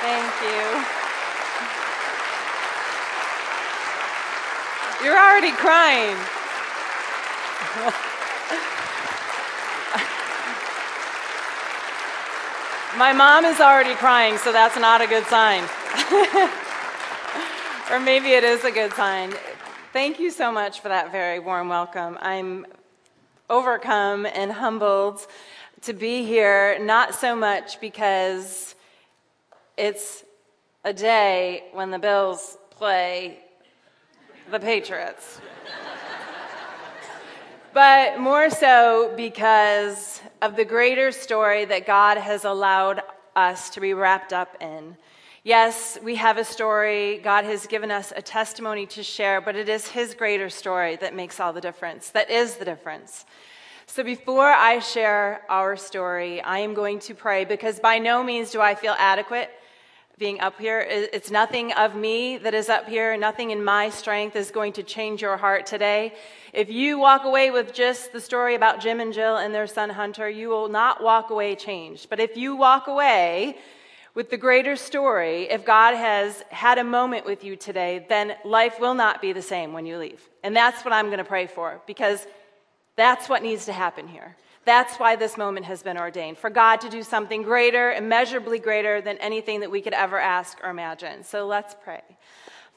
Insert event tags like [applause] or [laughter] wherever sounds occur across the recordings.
Thank you. You're already crying. My mom is already crying, so that's not a good sign. [laughs] or maybe it is a good sign. Thank you so much for that very warm welcome. I'm overcome and humbled to be here, not so much because it's a day when the Bills play the Patriots, but more so because of the greater story that God has allowed us to be wrapped up in. Yes, we have a story. God has given us a testimony to share, but it is His greater story that makes all the difference, that is the difference. So before I share our story, I am going to pray because by no means do I feel adequate being up here. It's nothing of me that is up here. Nothing in my strength is going to change your heart today. If you walk away with just the story about Jim and Jill and their son Hunter, you will not walk away changed. But if you walk away with the greater story, if God has had a moment with you today, then life will not be the same when you leave. And that's what I'm going to pray for because that's what needs to happen here. That's why this moment has been ordained for God to do something greater, immeasurably greater than anything that we could ever ask or imagine. So let's pray.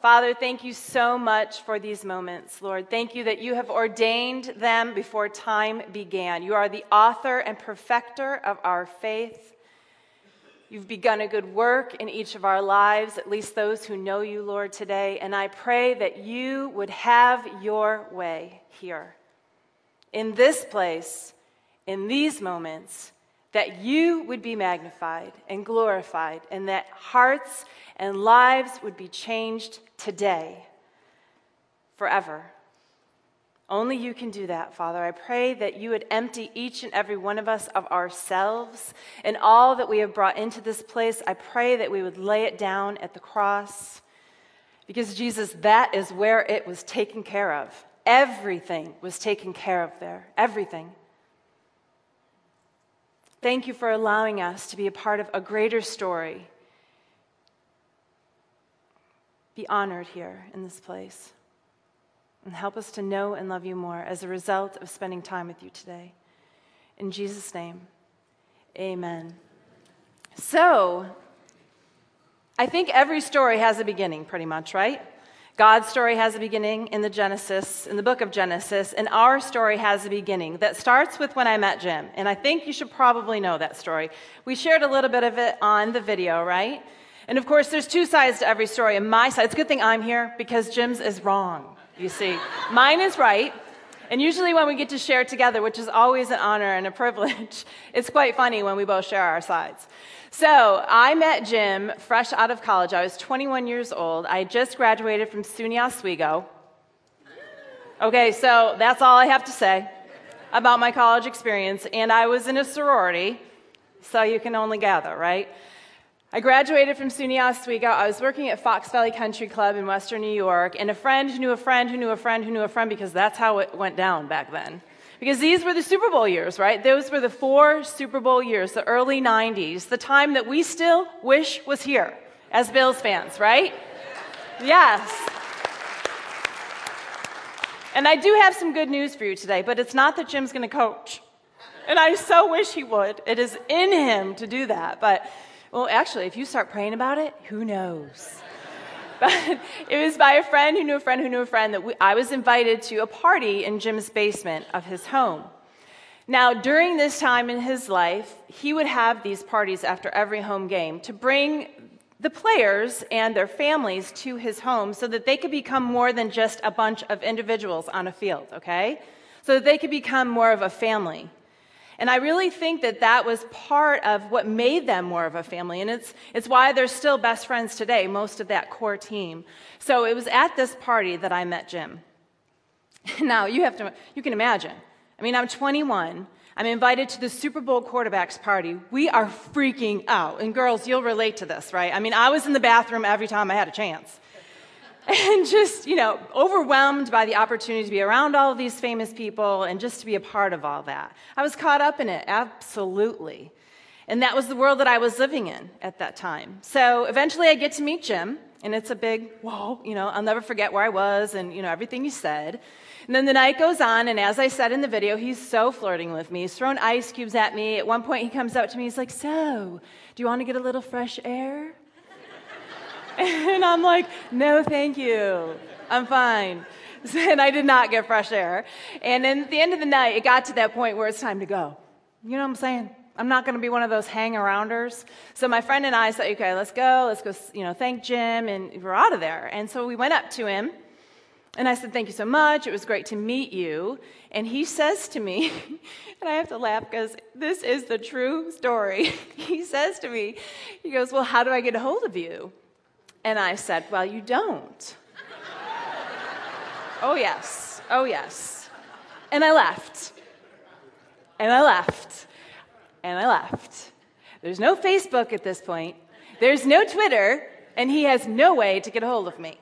Father, thank you so much for these moments, Lord. Thank you that you have ordained them before time began. You are the author and perfecter of our faith. You've begun a good work in each of our lives, at least those who know you, Lord, today. And I pray that you would have your way here in this place, in these moments, that you would be magnified and glorified, and that hearts and lives would be changed today, forever. Only you can do that, Father. I pray that you would empty each and every one of us of ourselves and all that we have brought into this place. I pray that we would lay it down at the cross because, Jesus, that is where it was taken care of. Everything was taken care of there. Everything. Thank you for allowing us to be a part of a greater story. Be honored here in this place. And help us to know and love you more as a result of spending time with you today. In Jesus' name, amen. So, I think every story has a beginning, pretty much, right? God's story has a beginning in the Genesis, in the book of Genesis, and our story has a beginning that starts with when I met Jim. And I think you should probably know that story. We shared a little bit of it on the video, right? And of course, there's two sides to every story. And my side, it's a good thing I'm here because Jim's is wrong, you see. Mine is right. And usually, when we get to share together, which is always an honor and a privilege, [laughs] it's quite funny when we both share our sides. So I met Jim fresh out of college. I was 21 years old. I just graduated from SUNY Oswego. Okay, so that's all I have to say about my college experience. And I was in a sorority, so you can only gather, right? I graduated from SUNY Oswego. I was working at Fox Valley Country Club in Western New York, and a friend knew a friend who knew a friend who knew a friend because that's how it went down back then. Because these were the Super Bowl years, right? Those were the four Super Bowl years, the early 90s, the time that we still wish was here as Bills fans, right? Yes. And I do have some good news for you today, but it's not that Jim's going to coach. And I so wish he would. It is in him to do that. But, well, actually, if you start praying about it, who knows? [laughs] but it was by a friend who knew a friend who knew a friend that we, I was invited to a party in Jim's basement of his home. Now, during this time in his life, he would have these parties after every home game to bring the players and their families to his home so that they could become more than just a bunch of individuals on a field, okay? So that they could become more of a family. And I really think that that was part of what made them more of a family. And it's, it's why they're still best friends today, most of that core team. So it was at this party that I met Jim. [laughs] Now, you, have to, you can imagine. I mean, I'm 21. I'm invited to the Super Bowl quarterbacks party. We are freaking out. And girls, you'll relate to this, right? I mean, I was in the bathroom every time I had a chance and just, you know, overwhelmed by the opportunity to be around all of these famous people and just to be a part of all that. I was caught up in it, absolutely. And that was the world that I was living in at that time. So eventually I get to meet Jim, and it's a big, whoa, you know, I'll never forget where I was and, you know, everything he said. And then the night goes on, and as I said in the video, he's so flirting with me. He's throwing ice cubes at me. At one point, he comes up to me, he's like, So, do you want to get a little fresh air? [laughs] and I'm like, No, thank you. I'm fine. [laughs] and I did not get fresh air. And then at the end of the night, it got to that point where it's time to go. You know what I'm saying? I'm not going to be one of those hang arounders. So my friend and I said, okay, let's go. Let's go, you know, thank Jim. And we're out of there. And so we went up to him. And I said, thank you so much. It was great to meet you. And he says to me, [laughs] and I have to laugh because this is the true story. he says to me, he goes, well, how do I get a hold of you? And I said, well, you don't. [laughs] oh, yes. Oh, yes. And I left. And I left and I left. There's no Facebook at this point, there's no Twitter, and he has no way to get a hold of me.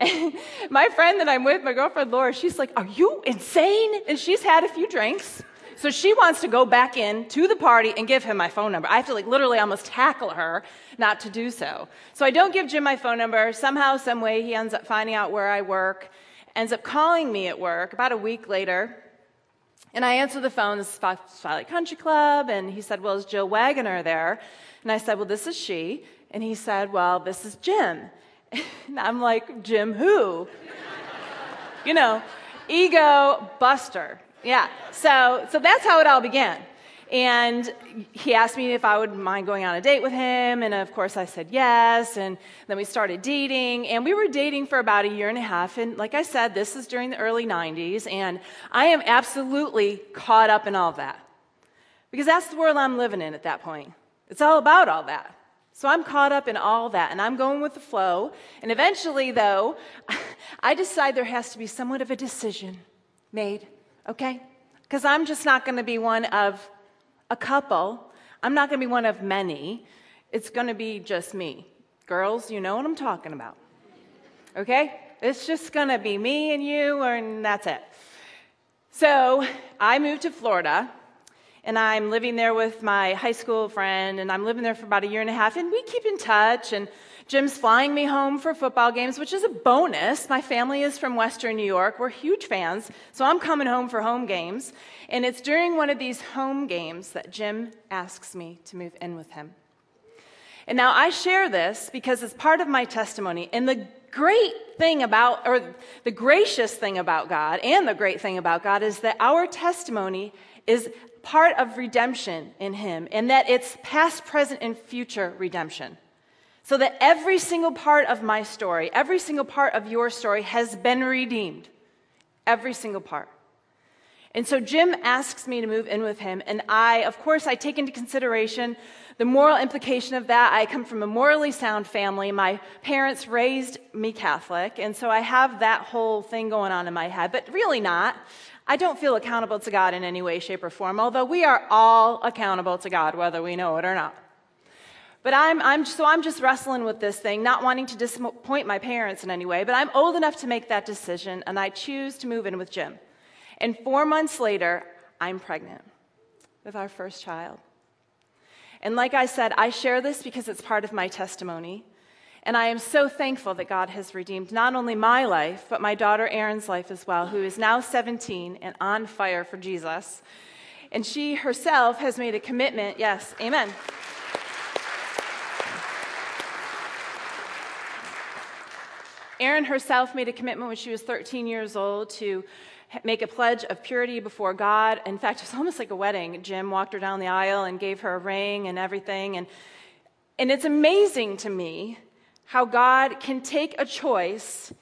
And [laughs] my friend that I'm with, my girlfriend Laura, she's like, Are you insane? And she's had a few drinks. So she wants to go back in to the party and give him my phone number. I have to like literally almost tackle her not to do so. So I don't give Jim my phone number. Somehow, some way, he ends up finding out where I work, ends up calling me at work about a week later. And I answer the phone, this is Twilight Country Club, and he said, Well, is Jill Wagoner there? And I said, Well, this is she. And he said, Well, this is Jim. [laughs] And I'm like, Jim who? [laughs] you know, ego buster. Yeah. So, so that's how it all began. And he asked me if I would mind going on a date with him. And of course, I said yes. And then we started dating. And we were dating for about a year and a half. And like I said, this is during the early 90s. And I am absolutely caught up in all that. Because that's the world I'm living in at that point. It's all about all that. So I'm caught up in all that and I'm going with the flow. And eventually, though, [laughs] I decide there has to be somewhat of a decision made, okay? Because I'm just not going to be one of a couple. I'm not going to be one of many. It's going to be just me. Girls, you know what I'm talking about. Okay? It's just going to be me and you, and that's it. So I moved to Florida, and I'm living there with my high school friend, and I'm living there for about a year and a half, and we keep in touch, and Jim's flying me home for football games, which is a bonus. My family is from Western New York. We're huge fans. So I'm coming home for home games. And it's during one of these home games that Jim asks me to move in with him. And now I share this because it's part of my testimony. And the great thing about, or the gracious thing about God, and the great thing about God is that our testimony is part of redemption in Him, and that it's past, present, and future redemption. So that every single part of my story, every single part of your story has been redeemed. Every single part. And so Jim asks me to move in with him, and I, of course, I take into consideration the moral implication of that. I come from a morally sound family. My parents raised me Catholic, and so I have that whole thing going on in my head, but really not. I don't feel accountable to God in any way, shape, or form, although we are all accountable to God, whether we know it or not. But I'm, I'm, so I'm just wrestling with this thing, not wanting to disappoint my parents in any way, but I'm old enough to make that decision, and I choose to move in with Jim. And four months later, I'm pregnant with our first child. And like I said, I share this because it's part of my testimony. And I am so thankful that God has redeemed not only my life, but my daughter Erin's life as well, who is now 17 and on fire for Jesus. And she herself has made a commitment. Yes, amen. Erin herself made a commitment when she was 13 years old to make a pledge of purity before God. In fact, [laughs] it was almost like a wedding. Jim walked her down the aisle and gave her a ring and everything. And, and it's amazing to me how God can take a choice,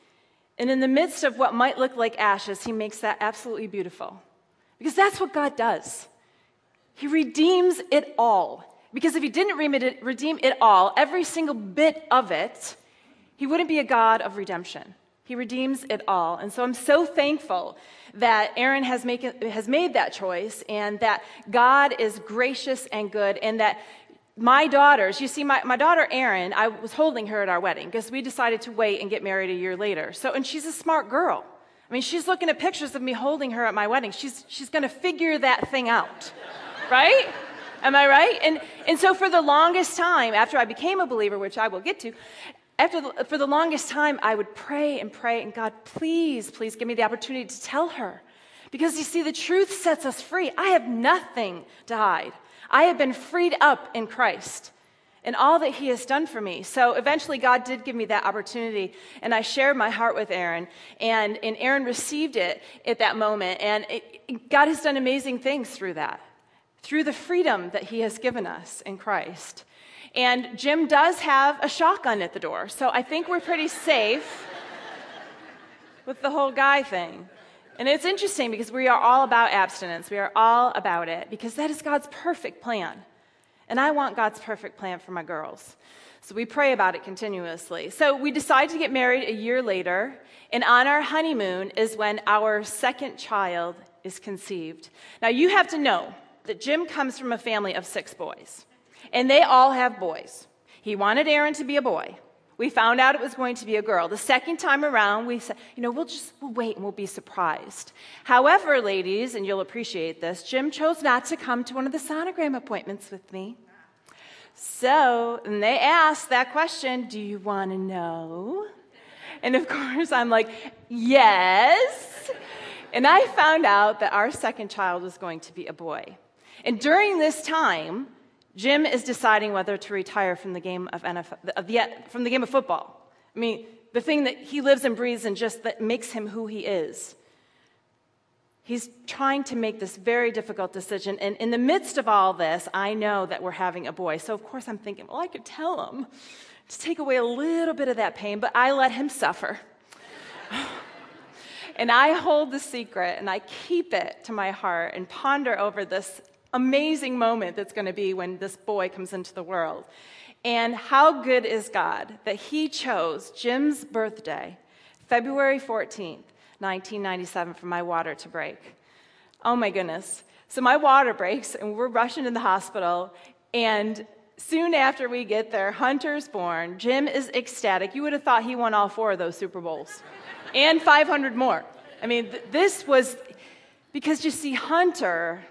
and in the midst of what might look like ashes, He makes that absolutely beautiful. Because that's what God does. He redeems it all. Because if He didn't redeem it all, every single bit of it, he wouldn't be a God of redemption. He redeems it all. And so I'm so thankful that Erin has, has made that choice and that God is gracious and good and that my daughters, you see, my, my daughter Erin, I was holding her at our wedding because we decided to wait and get married a year later. So, and she's a smart girl. I mean, she's looking at pictures of me holding her at my wedding. She's, she's going to figure that thing out, [laughs] right? Am I right? And, and so for the longest time, after I became a believer, which I will get to, after the, for the longest time, I would pray and pray, and God, please, please give me the opportunity to tell her. Because you see, the truth sets us free. I have nothing to hide. I have been freed up in Christ and all that he has done for me. So eventually, God did give me that opportunity, and I shared my heart with Erin, and, and Erin received it at that moment. And it, God has done amazing things through that, through the freedom that he has given us in Christ. And Jim does have a shotgun at the door, so I think we're pretty safe with the whole guy thing. And it's interesting because we are all about abstinence. We are all about it because that is God's perfect plan. And I want God's perfect plan for my girls. So we pray about it continuously. So we decide to get married a year later, and on our honeymoon is when our second child is conceived. Now you have to know that Jim comes from a family of six boys, and they all have boys. He wanted Erin to be a boy. We found out it was going to be a girl. The second time around, we said, you know, we'll just we'll wait and we'll be surprised. However, ladies, and you'll appreciate this, Jim chose not to come to one of the sonogram appointments with me. So, and they asked that question, do you want to know? And of [laughs] course, I'm like, yes. And I found out that our second child was going to be a boy. And during this time, Jim is deciding whether to retire from the game of NFL, from the game of football. I mean, the thing that he lives and breathes and just that makes him who he is. He's trying to make this very difficult decision. And in the midst of all this, I know that we're having a boy. So, of course, I'm thinking, well, I could tell him to take away a little bit of that pain, but I let him suffer. [sighs] and I hold the secret and I keep it to my heart and ponder over this amazing moment that's going to be when this boy comes into the world. And how good is God that He chose Jim's birthday, February 14th, 1997, for my water to break. Oh my goodness. So my water breaks, and we're rushing to the hospital, and soon after we get there, Hunter's born. Jim is ecstatic. You would have thought he won all four of those Super Bowls and 500 more. I mean, th- this was because you see, Hunter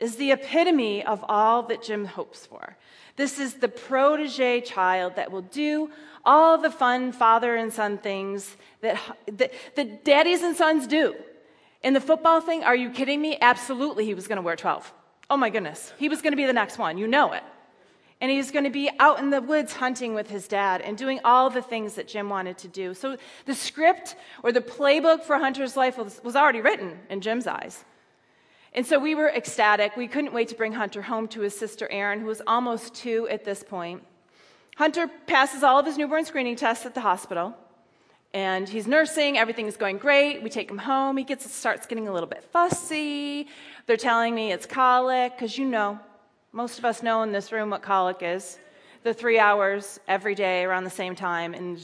is the epitome of all that Jim hopes for. This is the protege child that will do all the fun father and son things that, that, that daddies and sons do. In the football thing, are you kidding me? Absolutely, he was going to wear 12. Oh my goodness. He was going to be the next one. You know it. And he's going to be out in the woods hunting with his dad and doing all the things that Jim wanted to do. So the script or the playbook for Hunter's life was, was already written in Jim's eyes. And so we were ecstatic. We couldn't wait to bring Hunter home to his sister Erin, who was almost two at this point. Hunter passes all of his newborn screening tests at the hospital, and he's nursing. Everything is going great. We take him home. He gets starts getting a little bit fussy. They're telling me it's colic because you know, most of us know in this room what colic is. The three hours every day around the same time, and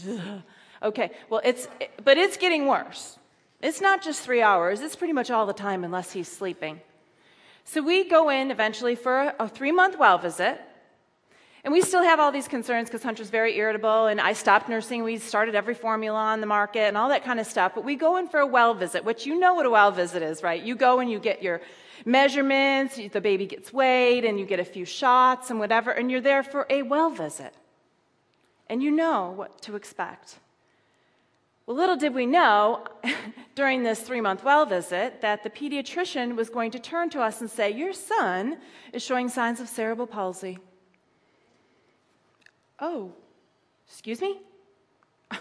[laughs] okay, well it's but it's getting worse. It's not just three hours, it's pretty much all the time unless he's sleeping. So we go in eventually for a three month well visit. And we still have all these concerns because Hunter's very irritable, and I stopped nursing. We started every formula on the market and all that kind of stuff. But we go in for a well visit, which you know what a well visit is, right? You go and you get your measurements, the baby gets weighed, and you get a few shots and whatever, and you're there for a well visit. And you know what to expect. Well, little did we know [laughs] during this three month well visit that the pediatrician was going to turn to us and say, Your son is showing signs of cerebral palsy. Oh, excuse me? [laughs]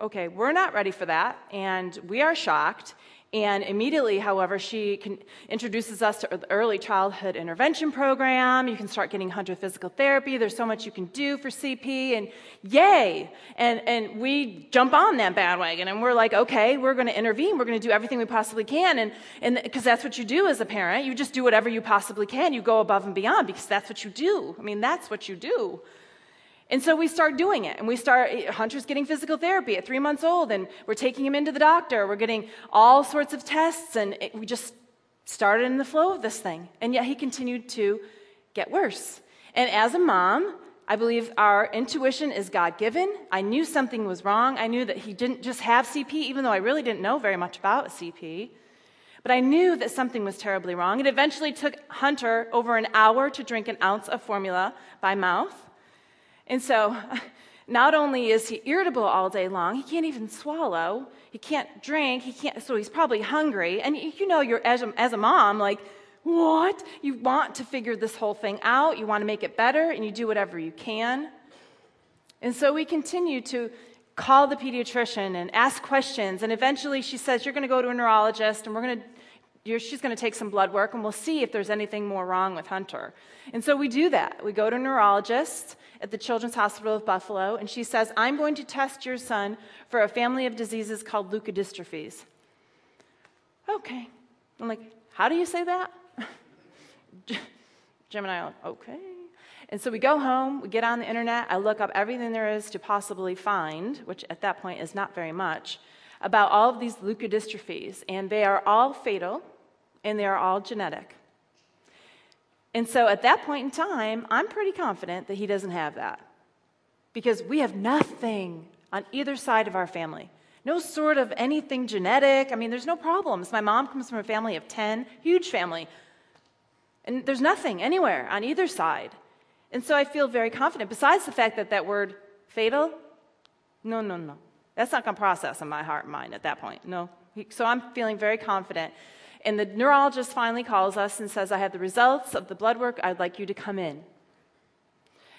okay, we're not ready for that, and we are shocked. And immediately, however, she introduces us to the early childhood intervention program. You can start getting Hunter physical therapy. There's so much you can do for CP, and yay! And, and we jump on that bandwagon, and we're like, okay, we're going to intervene. We're going to do everything we possibly can, and because that's what you do as a parent. You just do whatever you possibly can. You go above and beyond because that's what you do. I mean, that's what you do. And so we start doing it, and we start, Hunter's getting physical therapy at three months old, and we're taking him into the doctor. We're getting all sorts of tests, and it, we just started in the flow of this thing. And yet he continued to get worse. And as a mom, I believe our intuition is God given. I knew something was wrong. I knew that he didn't just have CP, even though I really didn't know very much about CP. But I knew that something was terribly wrong. It eventually took Hunter over an hour to drink an ounce of formula by mouth. And so, [laughs] not only is he irritable all day long, he can't even swallow, he can't drink, he can't, so he's probably hungry. And you know, you're as a, as a mom, like, what? You want to figure this whole thing out, you want to make it better, and you do whatever you can. And so we continue to call the pediatrician and ask questions. And eventually she says, You're going to go to a neurologist and we're going to, she's going to take some blood work and we'll see if there's anything more wrong with Hunter. And so we do that. We go to a neurologist at the Children's Hospital of Buffalo and she says, I'm going to test your son for a family of diseases called leukodystrophies. Okay. I'm like, How do you say that? Jim and I are Okay. And so we go home, we get on the internet, I look up everything there is to possibly find, which at that point is not very much, about all of these leukodystrophies. And they are all fatal and they are all genetic. And so at that point in time, I'm pretty confident that he doesn't have that. Because we have nothing on either side of our family. No sort of anything genetic. I mean, there's no problems. My mom comes from a family of 10, huge family. And there's nothing anywhere on either side. And so I feel very confident. Besides the fact that that word fatal, no, no, no. That's not going to process in my heart and mind at that point. No. So I'm feeling very confident. And the neurologist finally calls us and says, I have the results of the blood work. I'd like you to come in.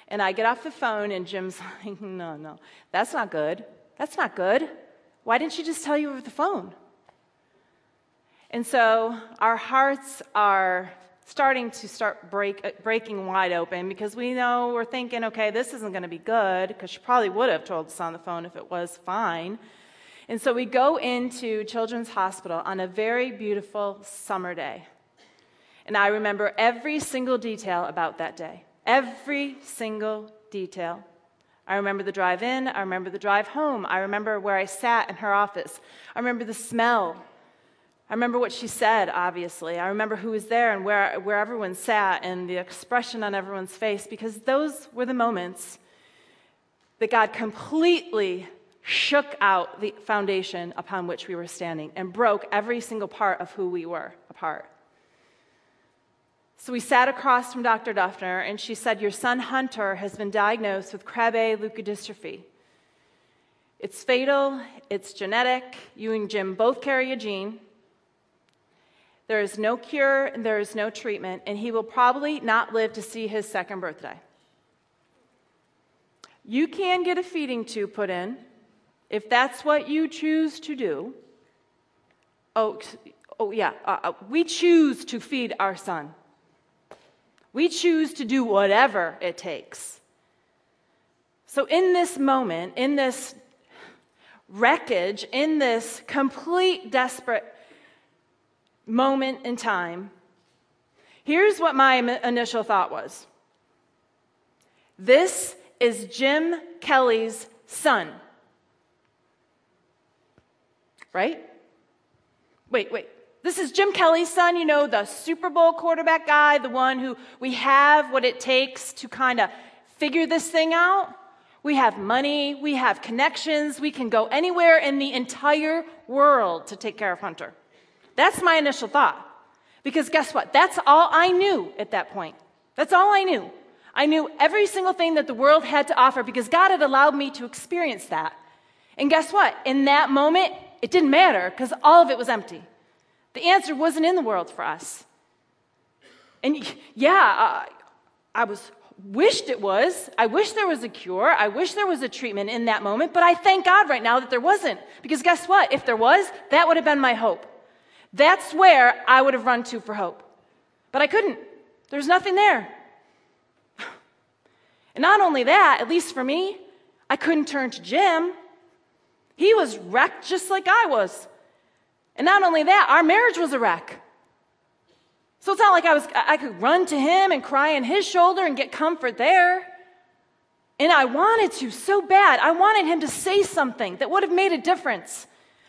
And I get off the phone, and Jim's [laughs] like, No, no, that's not good. That's not good. Why didn't she just tell you over the phone? And so our hearts are starting to start break, breaking wide open because we know we're thinking, okay, this isn't going to be good because she probably would have told us on the phone if it was fine. And so we go into Children's Hospital on a very beautiful summer day. And I remember every single detail about that day. Every single detail. I remember the drive in. I remember the drive home. I remember where I sat in her office. I remember the smell I remember what she said, obviously. I remember who was there and where, where everyone sat and the expression on everyone's face because those were the moments that God completely shook out the foundation upon which we were standing and broke every single part of who we were apart. So we sat across from Dr. Duffner, and she said, Your son Hunter has been diagnosed with Krabbe leukodystrophy. It's fatal, it's genetic. You and Jim both carry a gene. There is no cure and there is no treatment, and he will probably not live to see his second birthday. You can get a feeding tube put in if that's what you choose to do. Oh, oh yeah, uh, uh, we choose to feed our son. We choose to do whatever it takes. So, in this moment, in this wreckage, in this complete desperate moment in time, here's what my initial thought was this is Jim Kelly's son. Right? Wait, wait. This is Jim Kelly's son, you know, the Super Bowl quarterback guy, the one who we have what it takes to kind of figure this thing out. We have money, we have connections, we can go anywhere in the entire world to take care of Hunter. That's my initial thought. Because guess what? That's all I knew at that point. That's all I knew. I knew every single thing that the world had to offer because God had allowed me to experience that. And guess what? In that moment, it didn't matter because all of it was empty. The answer wasn't in the world for us. And yeah, I was wished it was. I wish there was a cure. I wish there was a treatment in that moment, but I thank God right now that there wasn't. Because guess what? If there was, that would have been my hope. That's where I would have run to for hope. But I couldn't. There's nothing there. [sighs] And not only that, at least for me, I couldn't turn to Jim. He was wrecked just like I was. And not only that, our marriage was a wreck. So it's not like I was I could run to him and cry on his shoulder and get comfort there. And I wanted to so bad. I wanted him to say something that would have made a difference.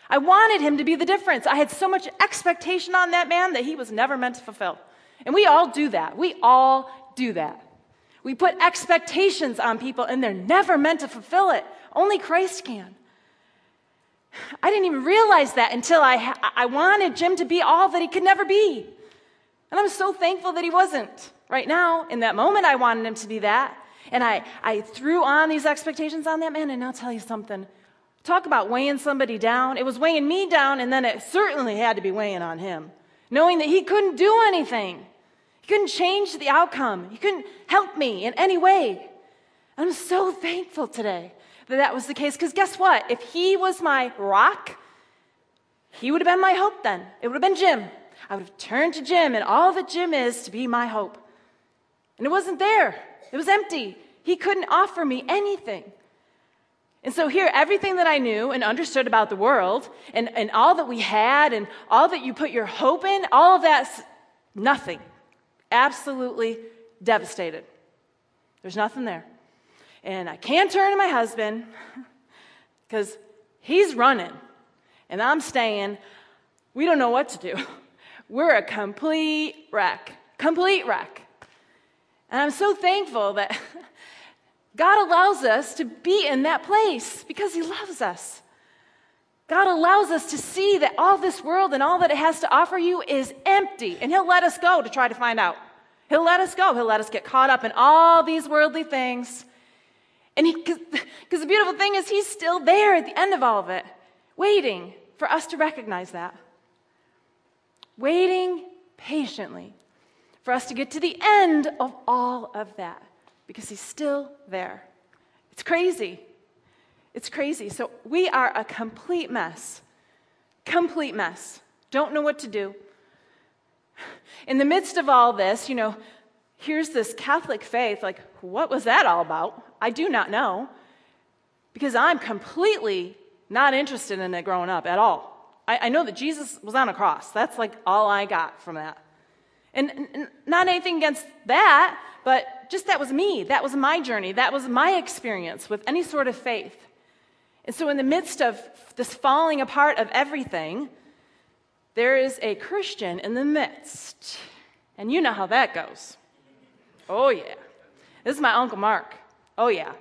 I wanted him to be the difference. I had so much expectation on that man that he was never meant to fulfill. And we all do that. We all do that. We put expectations on people and they're never meant to fulfill it. Only Christ can. I didn't even realize that until I, I wanted Jim to be all that he could never be. And I'm so thankful that he wasn't. Right now, in that moment, I wanted him to be that. And I, I threw on these expectations on that man, and I'll tell you something. Talk about weighing somebody down. It was weighing me down, and then it certainly had to be weighing on him, knowing that he couldn't do anything. He couldn't change the outcome. He couldn't help me in any way. I'm so thankful today that that was the case, because guess what? If he was my rock, he would have been my hope then. It would have been Jim. I would have turned to Jim, and all that Jim is to be my hope. And it wasn't there, it was empty. He couldn't offer me anything. And so, here, everything that I knew and understood about the world, and, and all that we had, and all that you put your hope in, all of that's nothing. Absolutely devastated. There's nothing there. And I can't turn to my husband because he's running, and I'm staying. We don't know what to do. We're a complete wreck. Complete wreck. And I'm so thankful that [laughs] God allows us to be in that place because He loves us. God allows us to see that all this world and all that it has to offer you is empty, and He'll let us go to try to find out. He'll let us go. He'll let us get caught up in all these worldly things. And because the beautiful thing is, He's still there at the end of all of it, waiting for us to recognize that. Waiting patiently for us to get to the end of all of that because he's still there. It's crazy. It's crazy. So we are a complete mess. Complete mess. Don't know what to do. In the midst of all this, you know, here's this Catholic faith. Like, what was that all about? I do not know because I'm completely not interested in it growing up at all. I, I know that Jesus was on a cross. That's like all I got from that. And, and not anything against that, but just that was me. That was my journey. That was my experience with any sort of faith. And so, in the midst of this falling apart of everything, there is a Christian in the midst. And you know how that goes. Oh, yeah. This is my Uncle Mark. Oh, yeah.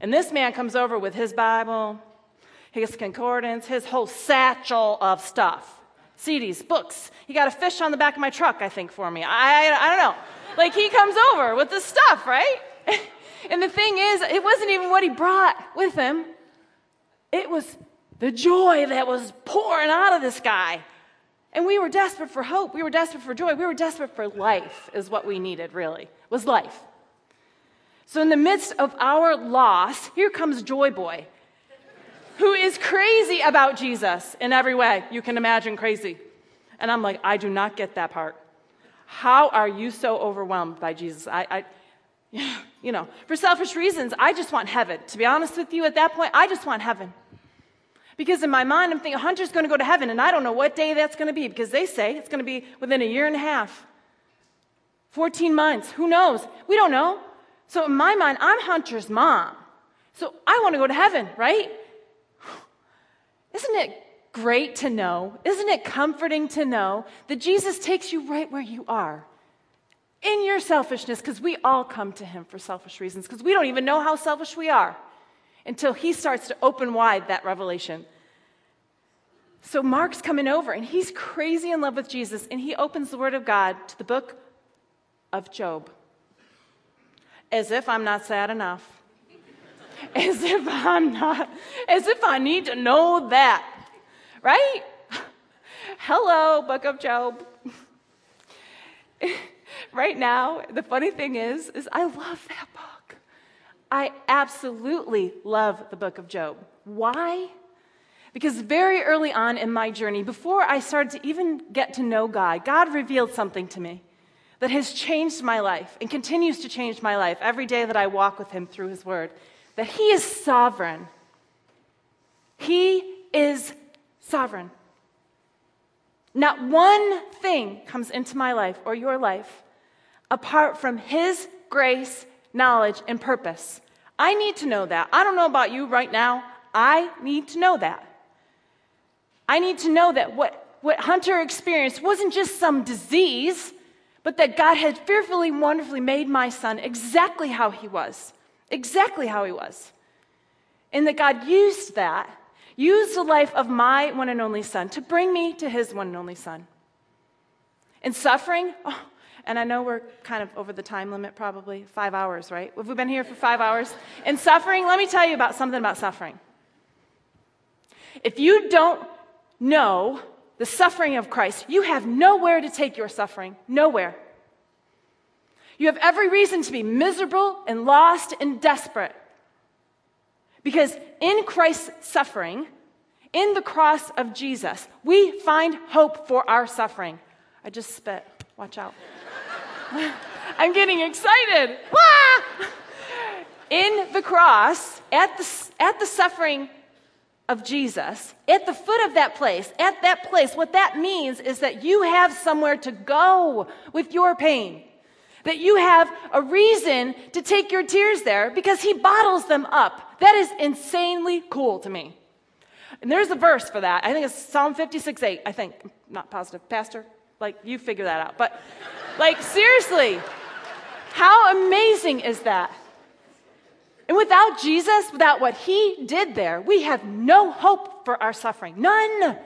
And this man comes over with his Bible, his concordance, his whole satchel of stuff. CDs, books. He got a fish on the back of my truck, I think, for me. I, I, I don't know. Like, he comes over with this stuff, right? [laughs] and the thing is, it wasn't even what he brought with him, it was the joy that was pouring out of this guy. And we were desperate for hope. We were desperate for joy. We were desperate for life, is what we needed, really, was life. So, in the midst of our loss, here comes Joy Boy who is crazy about Jesus in every way you can imagine crazy. And I'm like, I do not get that part. How are you so overwhelmed by Jesus? I, I, [laughs] you know, for selfish reasons, I just want heaven. To be honest with you, at that point, I just want heaven. Because in my mind, I'm thinking Hunter's going to go to heaven, and I don't know what day that's going to be because they say it's going to be within a year and a half, 14 months. Who knows? We don't know. So in my mind, I'm Hunter's mom. So I want to go to heaven, right? [sighs] Isn't it great to know? Isn't it comforting to know that Jesus takes you right where you are? In your selfishness, because we all come to him for selfish reasons, because we don't even know how selfish we are until he starts to open wide that revelation. So Mark's coming over and he's crazy in love with Jesus and he opens the Word of God to the book of Job. As if I'm not sad enough [laughs] as if I'm not, as if I need to know that, right? [laughs] Hello, Book of Job. [laughs] right now, the funny thing is, is I love that. I absolutely love the book of Job. Why? Because very early on in my journey, before I started to even get to know God, God revealed something to me that has changed my life and continues to change my life every day that I walk with Him through His Word that He is sovereign. He is sovereign. Not one thing comes into my life or your life apart from His grace, knowledge, and purpose. I need to know that. I don't know about you right now. I need to know that. I need to know that what, what Hunter experienced wasn't just some disease, but that God had fearfully, wonderfully made my son exactly how he was exactly how he was. And that God used that used the life of my one and only son to bring me to his one and only son. In suffering, oh, and I know we're kind of over the time limit, probably five hours, right? Have we been here for five hours? In suffering, let me tell you about something about suffering. If you don't know the suffering of Christ, you have nowhere to take your suffering. Nowhere. You have every reason to be miserable and lost and desperate. Because in Christ's suffering, in the cross of Jesus, we find hope for our suffering. I just spit. Watch out. I'm getting excited. In the cross, at the, at the suffering of Jesus, at the foot of that place, at that place, what that means is that you have somewhere to go with your pain. That you have a reason to take your tears there because he bottles them up. That is insanely cool to me. And there's a verse for that. I think it's Psalm 56 8, I think. I'm not positive. Pastor, like, you figure that out. But, like, seriously, how amazing is that? And without Jesus, without what he did there, we have no hope for our suffering. None.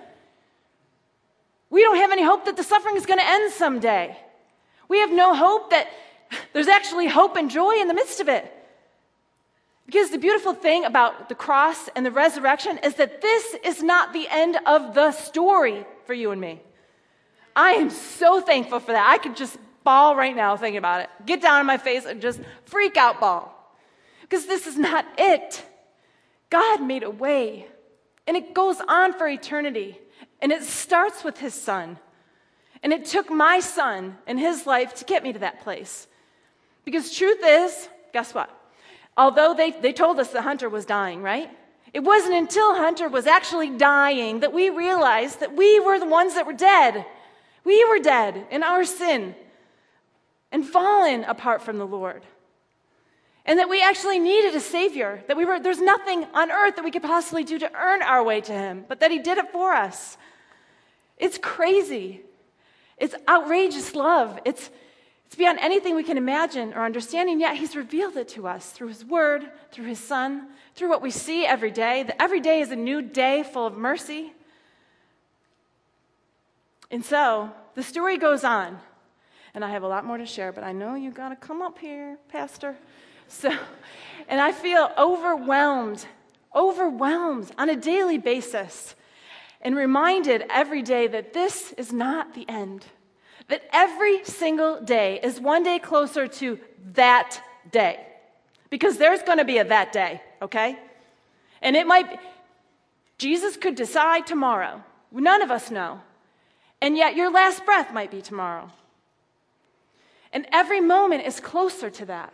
We don't have any hope that the suffering is going to end someday. We have no hope that [laughs] there's actually hope and joy in the midst of it. Because the beautiful thing about the cross and the resurrection is that this is not the end of the story for you and me. I am so thankful for that. I could just bawl right now thinking about it. Get down on my face and just freak out bawl. Because this is not it. God made a way, and it goes on for eternity. And it starts with his son. And it took my son and his life to get me to that place. Because truth is, guess what? Although they, they told us that Hunter was dying, right? It wasn't until Hunter was actually dying that we realized that we were the ones that were dead. We were dead in our sin and fallen apart from the Lord. And that we actually needed a Savior, that we were, there's nothing on earth that we could possibly do to earn our way to Him, but that He did it for us. It's crazy. It's outrageous love. It's, it's beyond anything we can imagine or understand, and yet He's revealed it to us through His Word, through His Son, through what we see every day. That every day is a new day full of mercy. And so the story goes on, and I have a lot more to share, but I know you got to come up here, Pastor. So, and I feel overwhelmed, overwhelmed on a daily basis, and reminded every day that this is not the end that every single day is one day closer to that day. Because there's going to be a that day, okay? And it might, Jesus could decide tomorrow. None of us know. And yet your last breath might be tomorrow. And every moment is closer to that.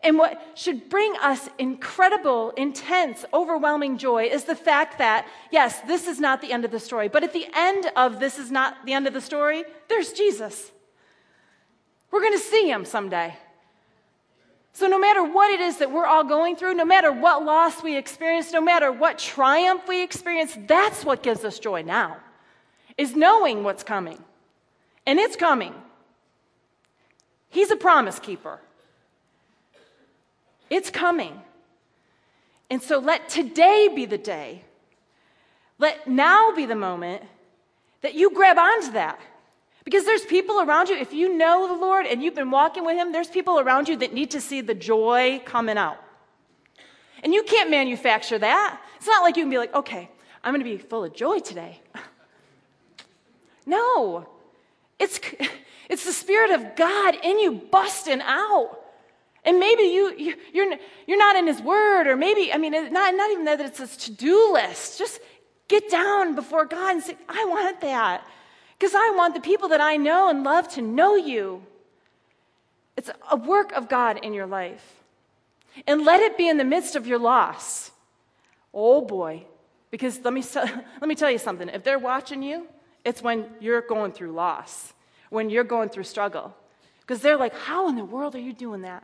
And what should bring us incredible, intense, overwhelming joy is the fact that, yes, this is not the end of the story, but at the end of this is not the end of the story, there's Jesus. We're going to see him someday. So, no matter what it is that we're all going through, no matter what loss we experience, no matter what triumph we experience, that's what gives us joy now, is knowing what's coming. And it's coming. He's a promise keeper. It's coming. And so let today be the day. Let now be the moment that you grab onto that. Because there's people around you, if you know the Lord and you've been walking with Him, there's people around you that need to see the joy coming out. And you can't manufacture that. It's not like you can be like, okay, I'm going to be full of joy today. [laughs] no, it's, [laughs] it's the Spirit of God in you busting out. And maybe you, you, you're, you're not in His Word, or maybe, I mean, not, not even that it's a to do list. Just get down before God and say, I want that. Because I want the people that I know and love to know you. It's a work of God in your life. And let it be in the midst of your loss. Oh boy. Because let me, [laughs] let me tell you something. If they're watching you, it's when you're going through loss, when you're going through struggle. Because they're like, How in the world are you doing that?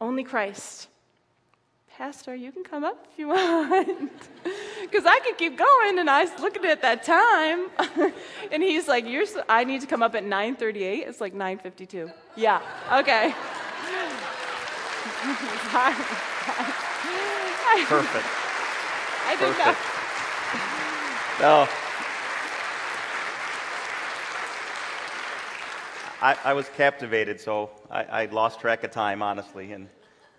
Only Christ. Pastor, you can come up if you [laughs] want. [laughs] Because I could keep going. And I was looking at that time. [laughs] and he's like, You're so, I need to come up at 9.38. It's like 9.52. Yeah, okay. Perfect. I know. Perfect. No. I, I was captivated, so I, I lost track of time, honestly, and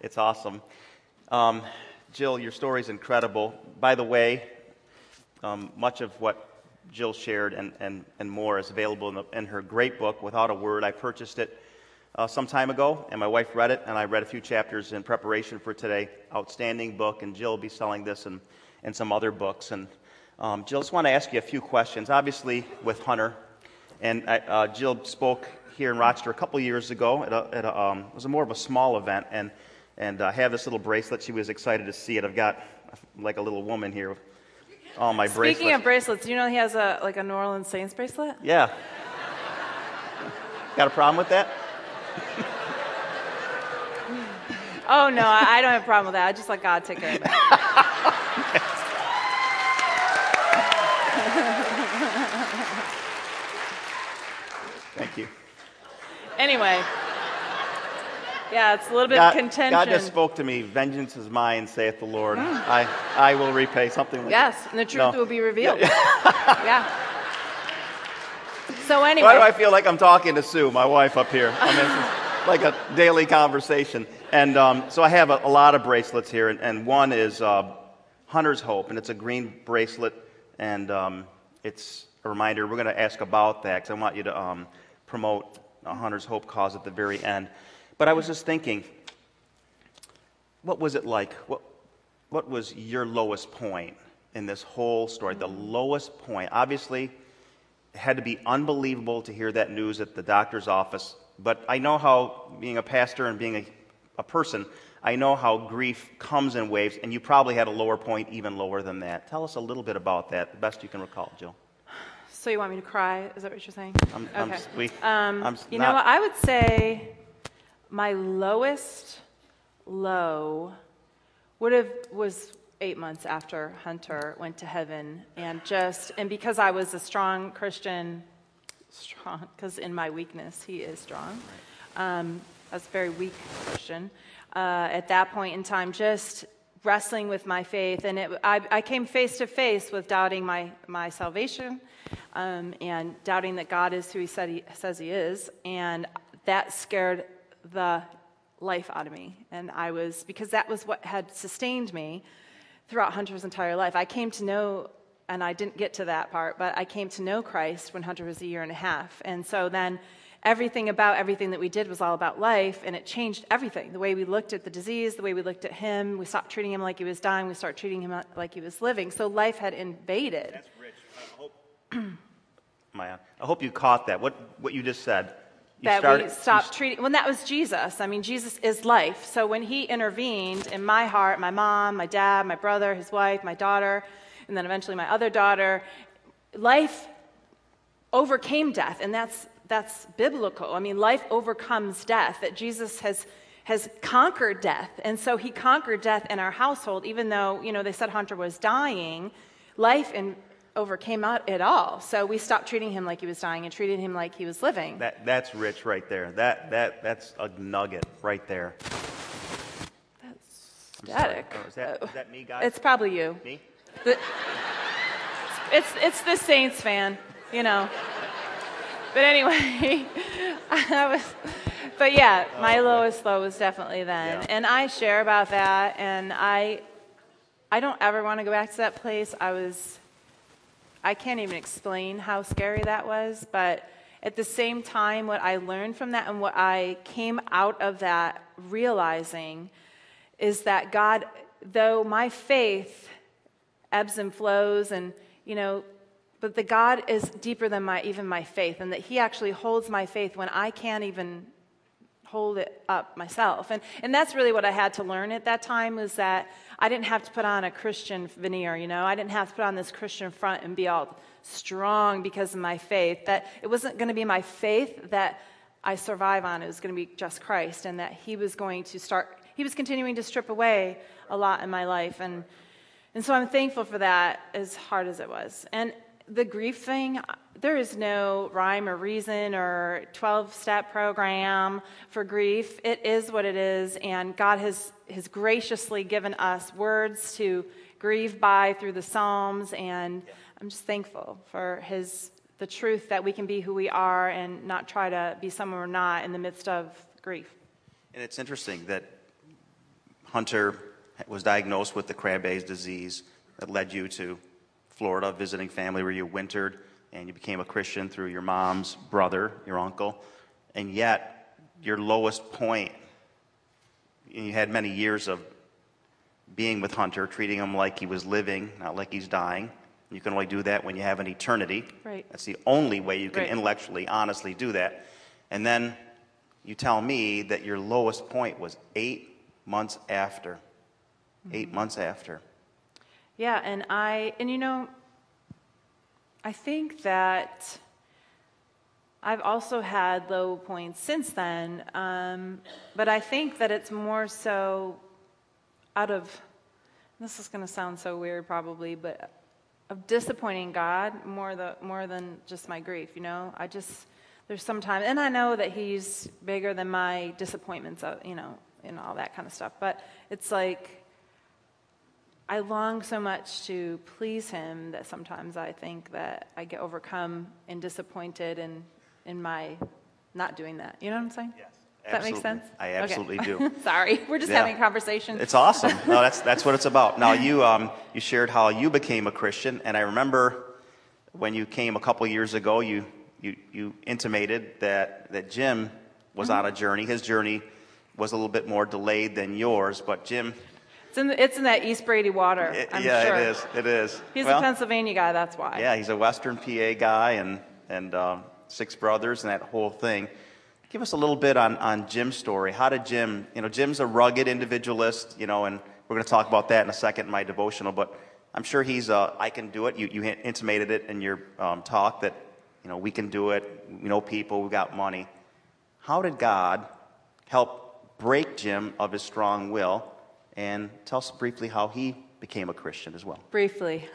it's awesome. Um, Jill, your story is incredible. By the way, um, much of what Jill shared and, and, and more is available in, the, in her great book, Without a Word. I purchased it uh, some time ago, and my wife read it, and I read a few chapters in preparation for today. Outstanding book, and Jill will be selling this and, and some other books. And um, Jill, just want to ask you a few questions. Obviously, with Hunter, and I, uh, Jill spoke here in Rochester a couple years ago. At a, at a, um, it was a more of a small event, and and uh, I have this little bracelet. She was excited to see it. I've got like a little woman here with all my Speaking bracelets. Speaking of bracelets, you know he has a like a New Orleans Saints bracelet? Yeah. got a problem with that? oh no, I, I, don't have a problem with that. I just let God take care of it. [laughs] Thank you. Anyway. Yeah, it's a little bit God, contention. God just spoke to me. Vengeance is mine, saith the Lord. Mm. I, I will repay something like Yes, and the truth no. will be [laughs] revealed. yeah. So anyway. Why do I feel like I'm talking to Sue, my wife up here? I mean, like a daily conversation. And um, so I have a, a, lot of bracelets here, and, and one is uh, Hunter's Hope, and it's a green bracelet, and um, it's a reminder. We're going to ask about that because I want you to um, promote A hunter's Hope cause at the very end. But I was just thinking, what was it like? What, what was your lowest point in this whole story? The lowest point. Obviously, it had to be unbelievable to hear that news at the doctor's office. But I know how, being a pastor and being a, a person, I know how grief comes in waves, and you probably had a lower point even lower than that. Tell us a little bit about that, the best you can recall, Jill. So you want me to cry? Is that what you're saying? I'm, okay. I'm, we, um, I'm you know what? I would say my lowest low would have was eight months after Hunter went to heaven, and just and because I was a strong Christian, strong because in my weakness he is strong. Um, I was a very weak Christian uh, at that point in time, just wrestling with my faith, and it, I, I came face to face with doubting my my salvation, um, and doubting that God is who He said He says He is, and that scared the life out of me. And I was, because that was what had sustained me throughout Hunter's entire life. I came to know, and I didn't get to that part, but I came to know Christ when Hunter was a year and a half. And so then everything about everything that we did was all about life, and it changed everything. The way we looked at the disease, the way we looked at him, we stopped treating him like he was dying, we started treating him like he was living. So life had invaded. That's rich. I hope, [clears throat] Maya, I hope you caught that. What, what you just said that started, we stopped treating. Well, that was Jesus. I mean, Jesus is life. So when he intervened in my heart, my mom, my dad, my brother, his wife, my daughter, and then eventually my other daughter, life overcame death, and that's that's biblical. I mean, life overcomes death. That Jesus has has conquered death, and so he conquered death in our household. Even though you know they said Hunter was dying, life in overcame it all. So we stopped treating him like he was dying and treated him like he was living. That, that's rich right there. That, that, that's a nugget right there. That's static. Oh, is, that, is that me, guys? It's probably you. Me? The, [laughs] it's, it's the Saints fan, you know. But anyway, [laughs] I was, but yeah, my lowest low was definitely then. Yeah. And I share about that, and I, I don't ever want to go back to that place. I was I can't even explain how scary that was, but at the same time, what I learned from that and what I came out of that realizing is that God, though my faith ebbs and flows and, you know, but the God is deeper than my even my faith, and that He actually holds my faith when I can't even hold it up myself. And, and that's really what I had to learn at that time was that I didn't have to put on a Christian veneer, you know. I didn't have to put on this Christian front and be all strong because of my faith. That it wasn't going to be my faith that I survive on. It was going to be just Christ and that He was going to start, He was continuing to strip away a lot in my life. And, and so I'm thankful for that, as hard as it was. And the grief thing, there is no rhyme or reason or 12 step program for grief. It is what it is, and God has, has graciously given us words to grieve by through the Psalms. And I'm just thankful for his, the truth that we can be who we are and not try to be someone we're not in the midst of grief. And it's interesting that Hunter was diagnosed with the Krabbe's disease that led you to Florida visiting family where you wintered and you became a Christian through your mom's brother, your uncle. And yet, your lowest point, you had many years of being with Hunter, treating him like he was living, not like he's dying. You can only do that when you have an eternity. Right. That's the only way you can Right. intellectually, honestly do that. And then you tell me that your lowest point was eight months after. Eight mm-hmm. months after. Yeah, and I, and you know, I think that I've also had low points since then, um, but I think that it's more so out of, this is going to sound so weird probably, but of disappointing God more, the, more than just my grief, you know? I just, there's sometimes, and I know that He's bigger than my disappointments, of, you know, and all that kind of stuff, but it's like, I long so much to please him that sometimes I think that I get overcome and disappointed in, in my not doing that. You know what I'm saying? Yes. Does that make sense? I Okay. absolutely do. [laughs] Sorry, we're just Yeah. having a conversation. It's awesome. No, that's, that's what it's about. Now, you, um, you shared how you became a Christian, and I remember when you came a couple years ago, you, you, you intimated that, that Jim was Mm-hmm. on a journey. His journey was a little bit more delayed than yours, but Jim, It's in, it's in that East Brady water. it- I'm yeah, sure. it is. It is. He's Well, a Pennsylvania guy, that's why. Yeah, he's a Western PA guy and, and um, six brothers and that whole thing. Give us a little bit on, on Jim's story. How did Jim, you know, Jim's a rugged individualist, you know, and we're going to talk about that in a second in my devotional, but I'm sure he's, uh, I can do it. You, you intimated it in your um, talk that, you know, we can do it. We know people, we got money. How did God help break Jim of his strong will? And tell us briefly how he became a Christian as well. Briefly.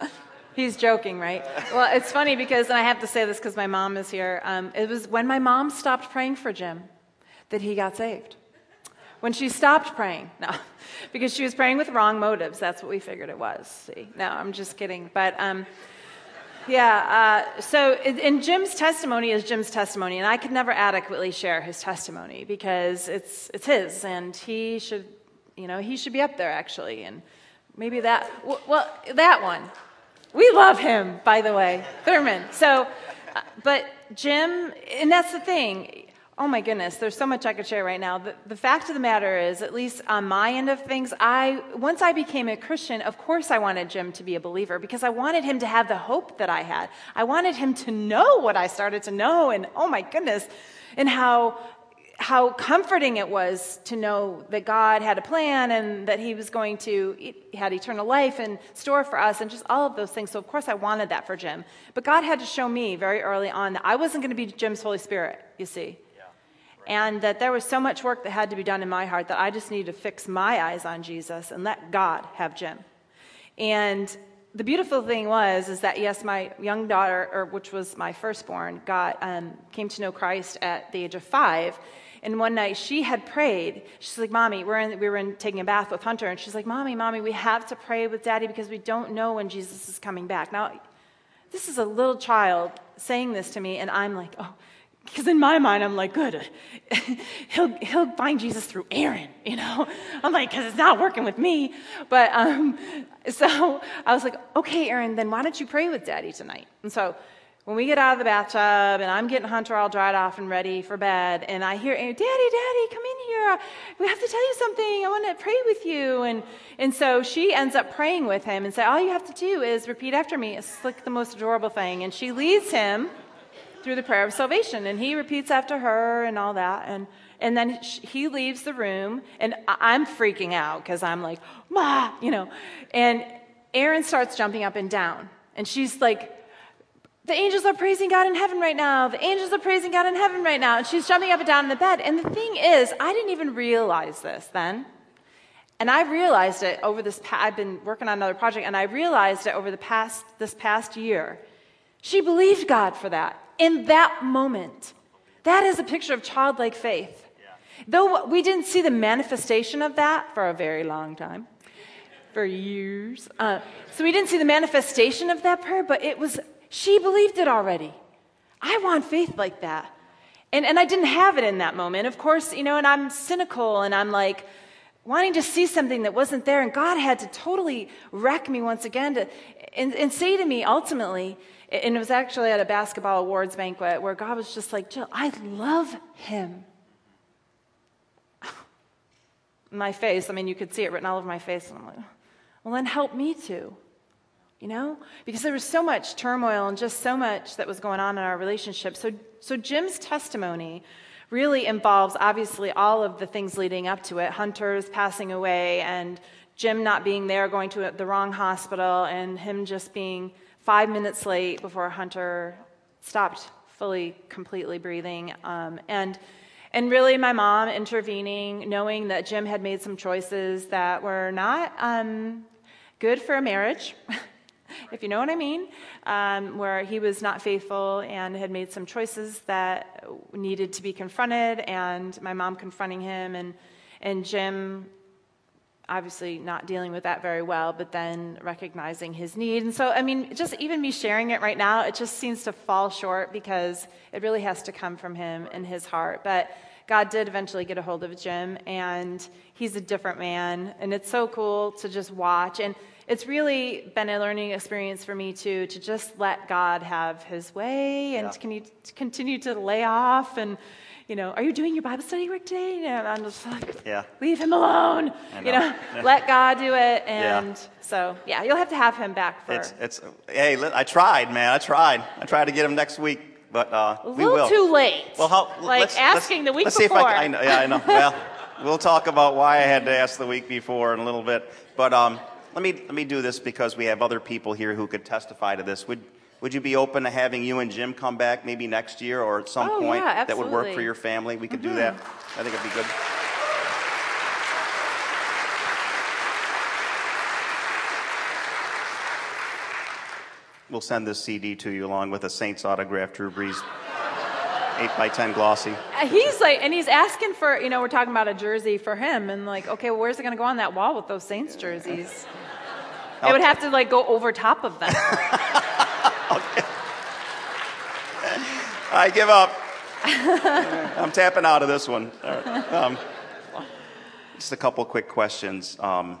[laughs] He's joking, right? Well, it's funny because, and I have to say this because my mom is here. Um, it was when my mom stopped praying for Jim that he got saved. When she stopped praying, [laughs] no, because she was praying with wrong motives. That's what we figured it was. See, no, I'm just kidding. But um, yeah, uh, so in in Jim's testimony is Jim's testimony, and I could never adequately share his testimony because it's it's his, and he should, you know, he should be up there actually, and maybe that, well, that one. We love him, by the way, Thurman. So, uh, but Jim, and that's the thing. Oh my goodness, there's so much I could share right now. The, the fact of the matter is, at least on my end of things, I once I became a Christian, of course I wanted Jim to be a believer because I wanted him to have the hope that I had. I wanted him to know what I started to know, and oh my goodness, and how how comforting it was to know that God had a plan and that He was going to he had eternal life in store for us, and just all of those things. So of course I wanted that for Jim, but God had to show me very early on that I wasn't going to be Jim's Holy Spirit. You see. And that there was so much work that had to be done in my heart that I just needed to fix my eyes on Jesus and let God have Jim. And the beautiful thing was is that yes, my young daughter, or which was my firstborn, got um, came to know Christ at the age of five. And one night she had prayed. She's like, "Mommy, we're in, we were in taking a bath with Hunter, and she's like, "Mommy, mommy, we have to pray with Daddy because we don't know when Jesus is coming back." Now, this is a little child saying this to me, and I'm like, "Oh." Because in my mind, I'm like, good. [laughs] he'll, he'll find Jesus through Erin, you know? I'm like, because it's not working with me. But um, [laughs] so I was like, okay, Erin, then why don't you pray with daddy tonight? And so when we get out of the bathtub and I'm getting Hunter all dried off and ready for bed, and I hear, Daddy, Daddy, come in here. We have to tell you something. I want to pray with you. And, and so she ends up praying with him and say, all you have to do is repeat after me. It's like the most adorable thing. And she leads him through the prayer of salvation and he repeats after her and all that and and then he leaves the room and i'm freaking out because i'm like ma you know and Erin starts jumping up and down and she's like the angels are praising god in heaven right now the angels are praising god in heaven right now and she's jumping up and down in the bed and the thing is i didn't even realize this then and I realized it over this. Pa- I've been working on another project, and I realized it over the past this past year. She believed God for that in that moment. That is a picture of childlike faith. Though we didn't see the manifestation of that for a very long time, for years. Uh, so we didn't see the manifestation of that prayer, but it was, she believed it already. I want faith like that. And, and I didn't have it in that moment. Of course, you know, and I'm cynical and I'm like, wanting to see something that wasn't there. And God had to totally wreck me once again to, and, and say to me ultimately, and it was actually at a basketball awards banquet where God was just like, Jill, I love him. [laughs] my face, I mean, you could see it written all over my face. And I'm like, well, then help me too. You know? Because there was so much turmoil and just so much that was going on in our relationship. So, so Jim's testimony really involves obviously all of the things leading up to it Hunter's passing away, and Jim not being there, going to the wrong hospital, and him just being five minutes late before Hunter stopped fully, completely breathing. Um, and and really, my mom intervening, knowing that Jim had made some choices that were not um, good for a marriage. [laughs] if you know what I mean, um, where he was not faithful and had made some choices that needed to be confronted, and my mom confronting him, and, and Jim obviously not dealing with that very well, but then recognizing his need. And so, I mean, just even me sharing it right now, it just seems to fall short because it really has to come from him and his heart. But God did eventually get a hold of Jim, and he's a different man, and it's so cool to just watch. And it's really been a learning experience for me too to just let God have His way and yeah. to continue to lay off and you know, are you doing your Bible study work today? And I'm just like, yeah. leave him alone. Know. You know, [laughs] let God do it. And yeah. so, yeah, you'll have to have him back for. It's, it's, hey, I tried, man. I tried. I tried to get him next week, but uh, a we will. too late. Well, how, like let's, asking let's, the week let's before. See if I, I know, yeah, I know. [laughs] well, we'll talk about why I had to ask the week before in a little bit. But um, let me, let me do this because we have other people here who could testify to this. Would, would you be open to having you and Jim come back maybe next year or at some oh, point yeah, that would work for your family? We could mm-hmm. do that. I think it'd be good. We'll send this CD to you along with a Saints autograph, Drew Brees. [laughs] 8 by 10 glossy. Uh, he's like, and he's asking for, you know, we're talking about a jersey for him, and like, okay, well, where's it going to go on that wall with those Saints jerseys? It would have to like go over top of them. [laughs] okay. I give up. [laughs] I'm tapping out of this one. Um, just a couple quick questions. Um,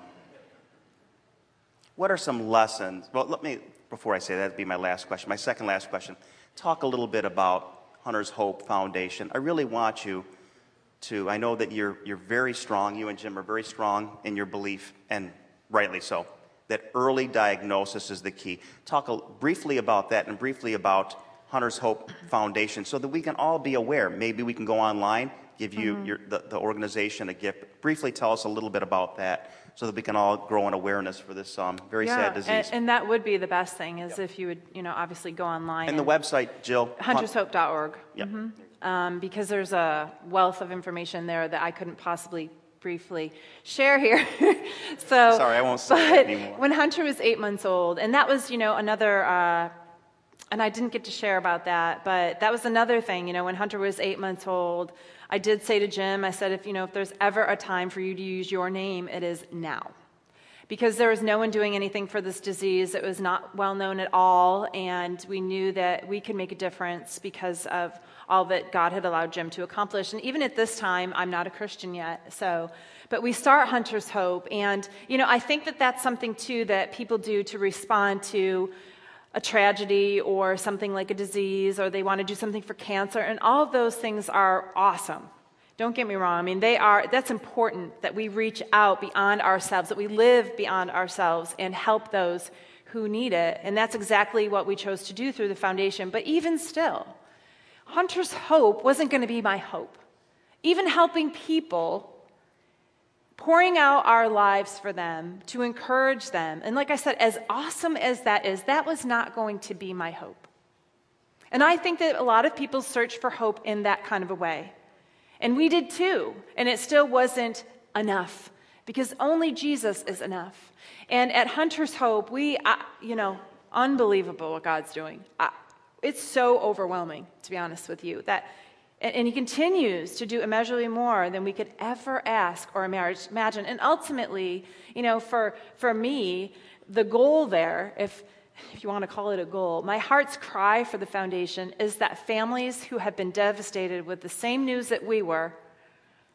what are some lessons? Well, let me, before I say that, that'd be my last question. My second last question. Talk a little bit about Hunter's Hope Foundation. I really want you to, I know that you're, you're very strong, you and Jim are very strong in your belief, and rightly so that early diagnosis is the key. Talk a, briefly about that and briefly about Hunter's Hope Foundation so that we can all be aware. Maybe we can go online, give you mm-hmm. your, the, the, organization a gift. Briefly tell us a little bit about that so that we can all grow an awareness for this um, very yeah, sad disease. And, and, that would be the best thing is yep. if you would, you know, obviously go online. And, and the website, Jill? Huntershope.org. Yep. Mm-hmm. Um, because there's a wealth of information there that I couldn't possibly briefly share here. [laughs] so sorry, I won't say anymore. When Hunter was eight months old, and that was, you know, another. Uh, and I didn't get to share about that, but that was another thing. You know, when Hunter was eight months old, I did say to Jim, I said, if you know, if there's ever a time for you to use your name, it is now because there was no one doing anything for this disease. It was not well known at all, and we knew that we could make a difference because of all that God had allowed Jim to accomplish. And even at this time, I'm not a Christian yet, so. But we start Hunter's Hope, and you know, I think that that's something too that people do to respond to a tragedy or something like a disease, or they want to do something for cancer, and all of those things are awesome. Don't get me wrong. I mean, they are, that's important that we reach out beyond ourselves, that we live beyond ourselves and help those who need it. And that's exactly what we chose to do through the foundation. But even still, Hunter's hope wasn't going to be my hope. Even helping people, pouring out our lives for them to encourage them. And like I said, as awesome as that is, that was not going to be my hope. And I think that a lot of people search for hope in that kind of a way. And we did too. And it still wasn't enough because only Jesus is enough. And at Hunter's Hope, we, you know, unbelievable what God's doing. Uh, it's so overwhelming, to be honest with you, that And, and he continues to do immeasurably more than we could ever ask or imagine. And ultimately, you know, for, for me, the goal there, if, if you want to call it a goal, my heart's cry for the foundation is that families who have been devastated with the same news that we were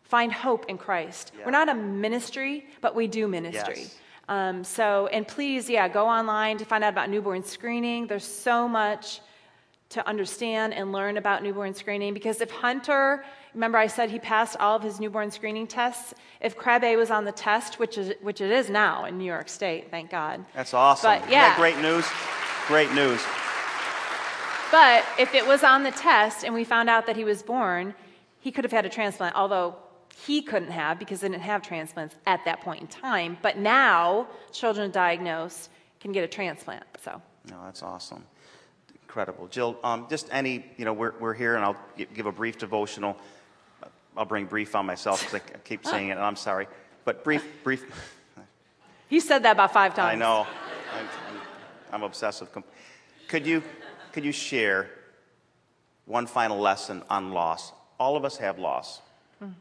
find hope in Christ. Yeah. We're not a ministry, but we do ministry. Yes. Um, so, and please, yeah, go online to find out about newborn screening. There's so much to understand and learn about newborn screening because if Hunter, remember I said he passed all of his newborn screening tests, if Krabbe was on the test, which, is, which it is now in New York State, thank God. That's awesome. But, yeah. great news? Great news. But if it was on the test and we found out that he was born, he could have had a transplant, although he couldn't have because they didn't have transplants at that point in time. But now, children diagnosed can get a transplant. So. No, that's awesome incredible. Jill, um, just any, you know, we're, we're here and I'll give a brief devotional. I'll bring brief on myself because I keep saying it and I'm sorry. But brief, brief. You said that about five times. I know. I'm, I'm obsessive. Could you, could you share one final lesson on loss? All of us have loss. Mm.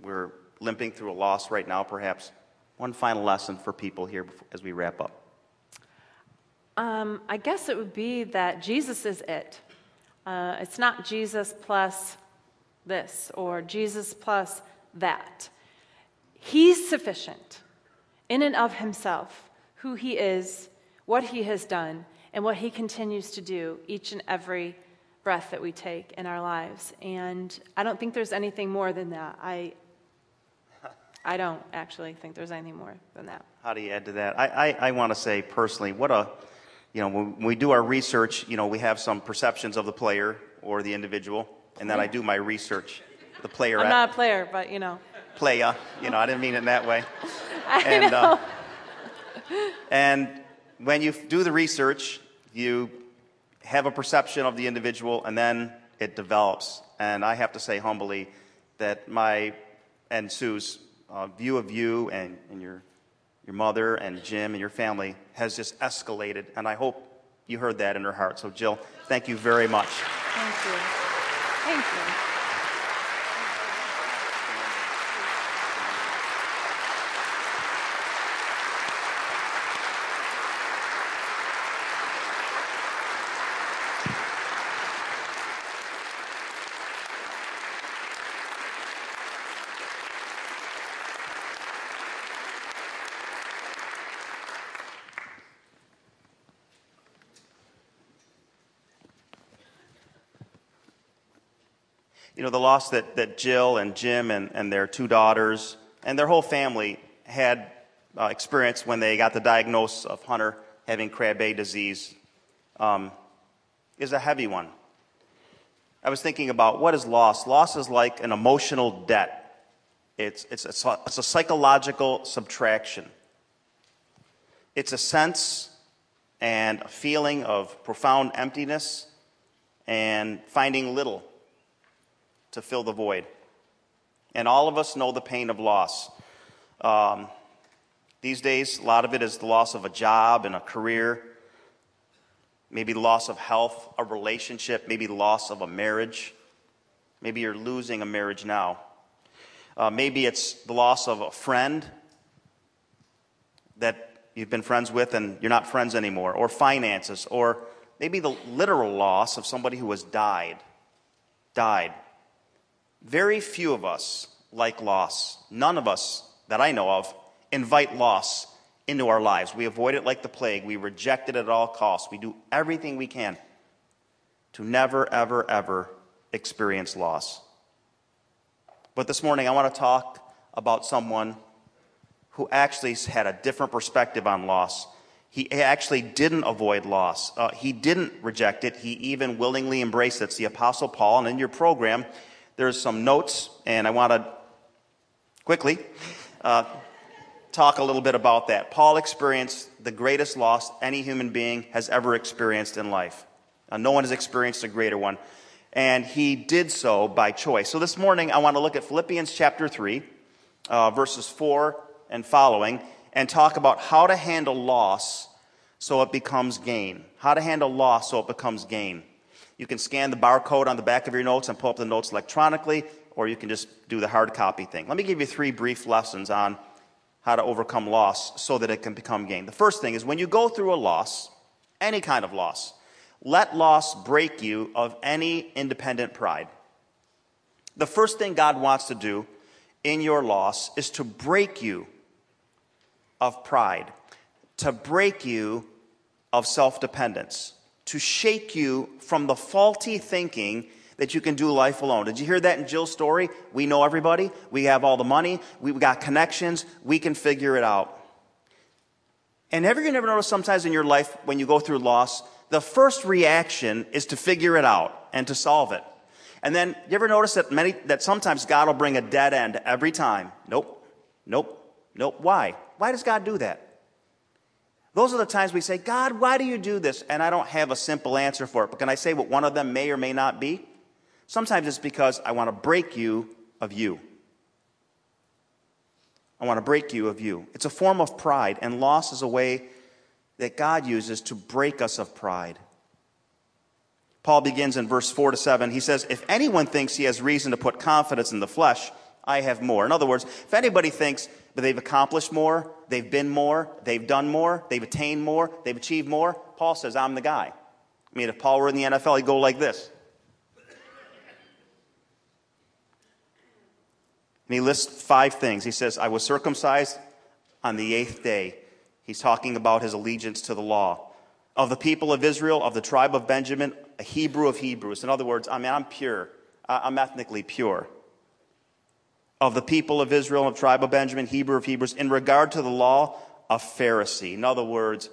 We're limping through a loss right now, perhaps. One final lesson for people here as we wrap up. Um, I guess it would be that Jesus is it. Uh, it's not Jesus plus this or Jesus plus that. He's sufficient in and of himself, who he is, what he has done, and what he continues to do each and every breath that we take in our lives. And I don't think there's anything more than that. I, I don't actually think there's anything more than that. How do you add to that? I, I, I want to say personally, what a you know, when we do our research, you know, we have some perceptions of the player or the individual, and then I do my research. The player. I'm not a player, but you know. Playa, you know, I didn't mean it in that way. [laughs] I and, know. Uh, and when you do the research, you have a perception of the individual, and then it develops. And I have to say humbly that my and Sue's uh, view of you and, and your your mother and Jim and your family has just escalated. And I hope you heard that in her heart. So, Jill, thank you very much. Thank you. Thank you. You know, the loss that, that Jill and Jim and, and their two daughters and their whole family had uh, experienced when they got the diagnosis of Hunter having Krabbe disease um, is a heavy one. I was thinking about what is loss? Loss is like an emotional debt. It's, it's, a, it's a psychological subtraction. It's a sense and a feeling of profound emptiness and finding little to fill the void. And all of us know the pain of loss. Um, these days, a lot of it is the loss of a job and a career, maybe loss of health, a relationship, maybe loss of a marriage. Maybe you're losing a marriage now. Uh, maybe it's the loss of a friend that you've been friends with and you're not friends anymore, or finances, or maybe the literal loss of somebody who has died. Died. Very few of us like loss. None of us that I know of invite loss into our lives. We avoid it like the plague. We reject it at all costs. We do everything we can to never, ever, ever experience loss. But this morning, I want to talk about someone who actually had a different perspective on loss. He actually didn't avoid loss. Uh, he didn't reject it. He even willingly embraced it. It's the Apostle Paul. And in your program, there's some notes, and I want to quickly uh, talk a little bit about that. Paul experienced the greatest loss any human being has ever experienced in life. Uh, no one has experienced a greater one. And he did so by choice. So this morning, I want to look at Philippians chapter 3, uh, verses 4 and following, and talk about how to handle loss so it becomes gain. How to handle loss so it becomes gain. You can scan the barcode on the back of your notes and pull up the notes electronically, or you can just do the hard copy thing. Let me give you three brief lessons on how to overcome loss so that it can become gain. The first thing is when you go through a loss, any kind of loss, let loss break you of any independent pride. The first thing God wants to do in your loss is to break you of pride, to break you of self dependence, to shake you from the faulty thinking that you can do life alone. Did you hear that in Jill's story? We know everybody. We have all the money. We've got connections. We can figure it out. And have you never noticed sometimes in your life when you go through loss, the first reaction is to figure it out and to solve it. And then you ever notice that many that sometimes God will bring a dead end every time? Nope. Nope. Nope. Why? Why does God do that? Those are the times we say, God, why do you do this? And I don't have a simple answer for it. But can I say what one of them may or may not be? Sometimes it's because I want to break you of you. I want to break you of you. It's a form of pride, and loss is a way that God uses to break us of pride. Paul begins in verse 4 to 7. He says, If anyone thinks he has reason to put confidence in the flesh, I have more. In other words, if anybody thinks that they've accomplished more, they've been more, they've done more, they've attained more, they've achieved more, Paul says, I'm the guy. I mean, if Paul were in the NFL, he'd go like this. And he lists five things. He says, I was circumcised on the eighth day. He's talking about his allegiance to the law. Of the people of Israel, of the tribe of Benjamin, a Hebrew of Hebrews. In other words, I mean, I'm pure. I'm ethnically pure. Of the people of Israel, of tribe of Benjamin, Hebrew of Hebrews. In regard to the law, a Pharisee. In other words,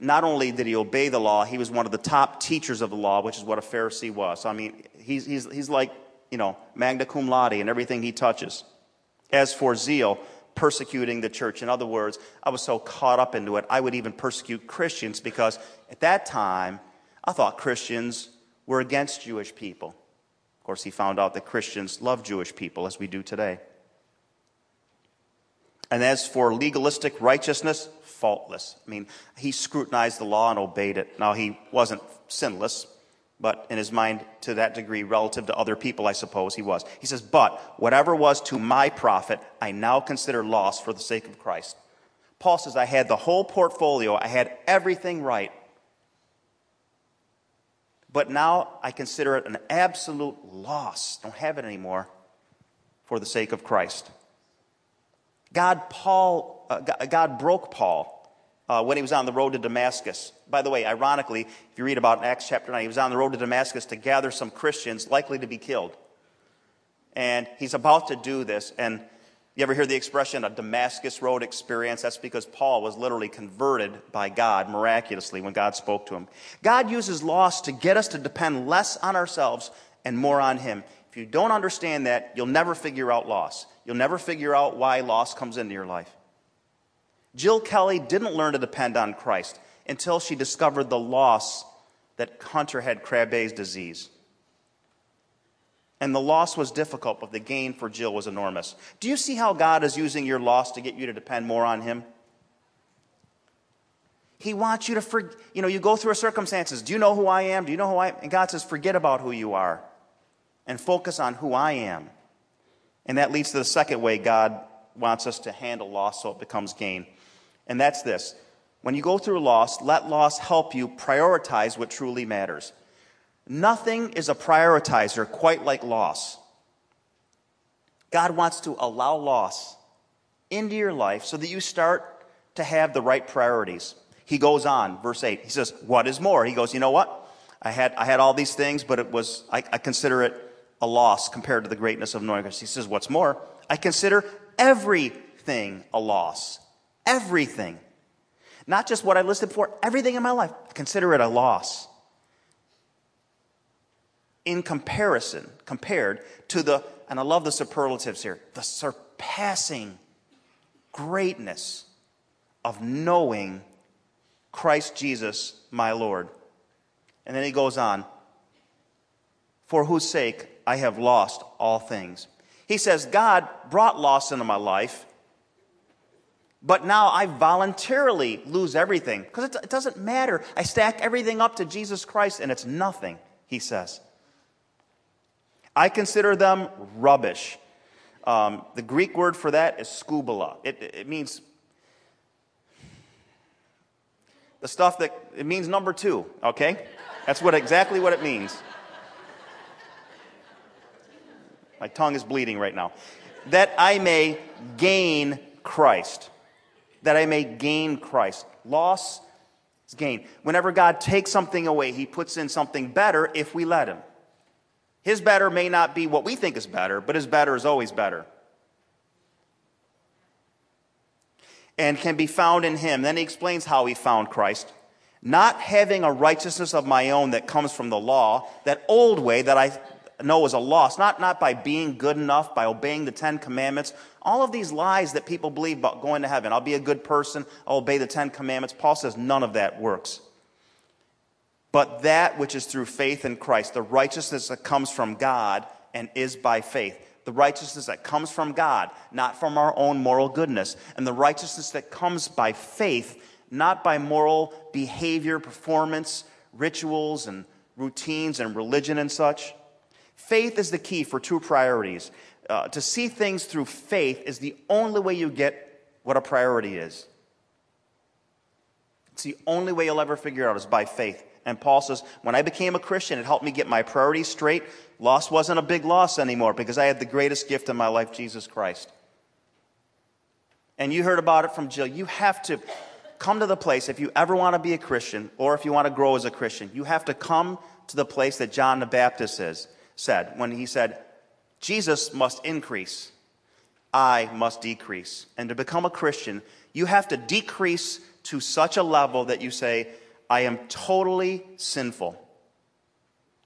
not only did he obey the law, he was one of the top teachers of the law, which is what a Pharisee was. So, I mean, he's, he's, he's like you know, magna cum laude and everything he touches. As for zeal, persecuting the church. In other words, I was so caught up into it, I would even persecute Christians because at that time, I thought Christians were against Jewish people. Of course, he found out that Christians love Jewish people as we do today. And as for legalistic righteousness, faultless. I mean, he scrutinized the law and obeyed it. Now, he wasn't sinless, but in his mind, to that degree, relative to other people, I suppose he was. He says, But whatever was to my profit, I now consider loss for the sake of Christ. Paul says, I had the whole portfolio, I had everything right. But now I consider it an absolute loss. Don't have it anymore for the sake of Christ. God, Paul, uh, God broke Paul uh, when he was on the road to Damascus. By the way, ironically, if you read about in Acts chapter 9, he was on the road to Damascus to gather some Christians likely to be killed. And he's about to do this. And you ever hear the expression, a Damascus Road experience? That's because Paul was literally converted by God miraculously when God spoke to him. God uses loss to get us to depend less on ourselves and more on Him. If you don't understand that, you'll never figure out loss. You'll never figure out why loss comes into your life. Jill Kelly didn't learn to depend on Christ until she discovered the loss that Hunter had Krabbe's disease. And the loss was difficult, but the gain for Jill was enormous. Do you see how God is using your loss to get you to depend more on Him? He wants you to forget, you know, you go through circumstances. Do you know who I am? Do you know who I am? And God says, forget about who you are and focus on who I am. And that leads to the second way God wants us to handle loss so it becomes gain. And that's this when you go through loss, let loss help you prioritize what truly matters. Nothing is a prioritizer quite like loss. God wants to allow loss into your life so that you start to have the right priorities. He goes on, verse 8. He says, What is more? He goes, You know what? I had, I had all these things, but it was, I, I consider it a loss compared to the greatness of knowing Christ. He says, What's more? I consider everything a loss Everything. Not just what I listed for, everything in my life. Consider it a loss. In comparison, compared to the, and I love the superlatives here, the surpassing greatness of knowing Christ Jesus, my Lord. And then he goes on, for whose sake I have lost all things. He says, God brought loss into my life but now I voluntarily lose everything because it, doesn't matter. I stack everything up to Jesus Christ and it's nothing. He says. I consider them rubbish. Um, the Greek word for that is skubala. It, it means the stuff that it means number two, okay? That's what exactly what it means. My tongue is bleeding right now. That I may gain Christ. That I may gain Christ. Loss is gain. Whenever God takes something away, he puts in something better if we let him. His better may not be what we think is better, but his better is always better. And can be found in him. Then he explains how he found Christ. Not having a righteousness of my own that comes from the law, that old way that I know is a loss, not, not by being good enough, by obeying the Ten Commandments. All of these lies that people believe about going to heaven. I'll be a good person, I'll obey the Ten Commandments. Paul says none of that works but that which is through faith in Christ, the righteousness that comes from God and is by faith. The righteousness that comes from God, not from our own moral goodness. And the righteousness that comes by faith, not by moral behavior, performance, rituals, and routines, and religion and such. Faith is the key for two priorities. Uh, to see things through faith is the only way you get what a priority is. It's the only way you'll ever figure out is by faith. And Paul says, when I became a Christian, it helped me get my priorities straight. Loss wasn't a big loss anymore because I had the greatest gift in my life, Jesus Christ. And you heard about it from Jill. You have to come to the place, if you ever want to be a Christian or if you want to grow as a Christian, you have to come to the place that John the Baptist is, said when he said, Jesus must increase, I must decrease. And to become a Christian, you have to decrease to such a level that you say, I am totally sinful.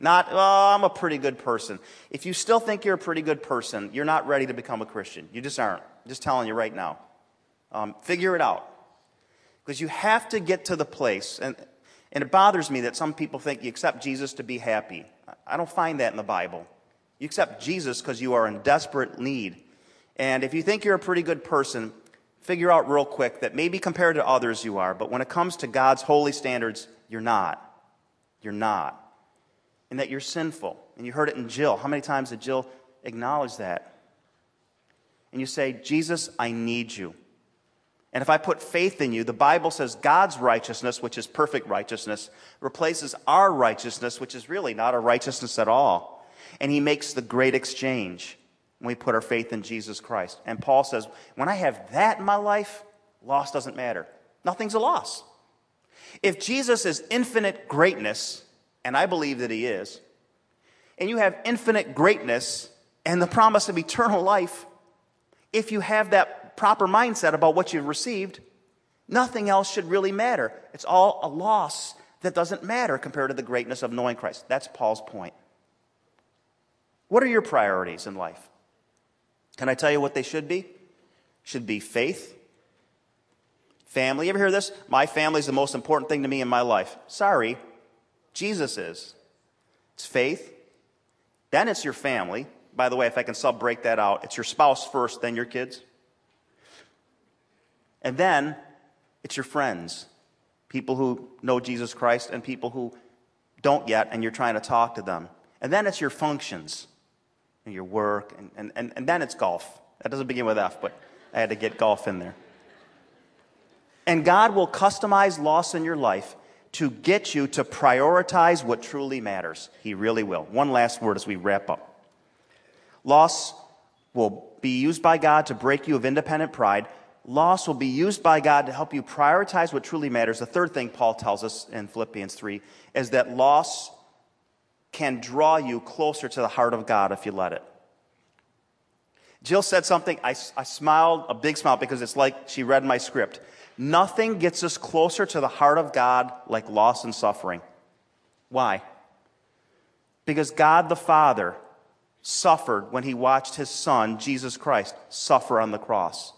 Not, oh, I'm a pretty good person. If you still think you're a pretty good person, you're not ready to become a Christian. You just aren't. I'm just telling you right now. Um, figure it out. Because you have to get to the place, and, and it bothers me that some people think you accept Jesus to be happy. I don't find that in the Bible. You accept Jesus because you are in desperate need. And if you think you're a pretty good person, figure out real quick that maybe compared to others you are, but when it comes to God's holy standards, you're not. You're not. And that you're sinful. And you heard it in Jill. How many times did Jill acknowledge that? And you say, Jesus, I need you. And if I put faith in you, the Bible says God's righteousness, which is perfect righteousness, replaces our righteousness, which is really not a righteousness at all. And he makes the great exchange when we put our faith in Jesus Christ. And Paul says, when I have that in my life, loss doesn't matter. Nothing's a loss. If Jesus is infinite greatness, and I believe that he is, and you have infinite greatness and the promise of eternal life, if you have that proper mindset about what you've received, nothing else should really matter. It's all a loss that doesn't matter compared to the greatness of knowing Christ. That's Paul's point. What are your priorities in life? Can I tell you what they should be? Should be faith, family. You ever hear this? My family is the most important thing to me in my life. Sorry, Jesus is. It's faith. Then it's your family. By the way, if I can sub break that out, it's your spouse first, then your kids. And then it's your friends, people who know Jesus Christ and people who don't yet, and you're trying to talk to them. And then it's your functions and your work, and, and, and, and then it's golf. That doesn't begin with F, but I had to get golf in there. And God will customize loss in your life to get you to prioritize what truly matters. He really will. One last word as we wrap up. Loss will be used by God to break you of independent pride. Loss will be used by God to help you prioritize what truly matters. The third thing Paul tells us in Philippians 3 is that loss can draw you closer to the heart of God if you let it. Jill said something, I, I smiled, a big smile, because it's like she read my script. Nothing gets us closer to the heart of God like loss and suffering. Why? Because God the Father suffered when he watched his son, Jesus Christ, suffer on the cross.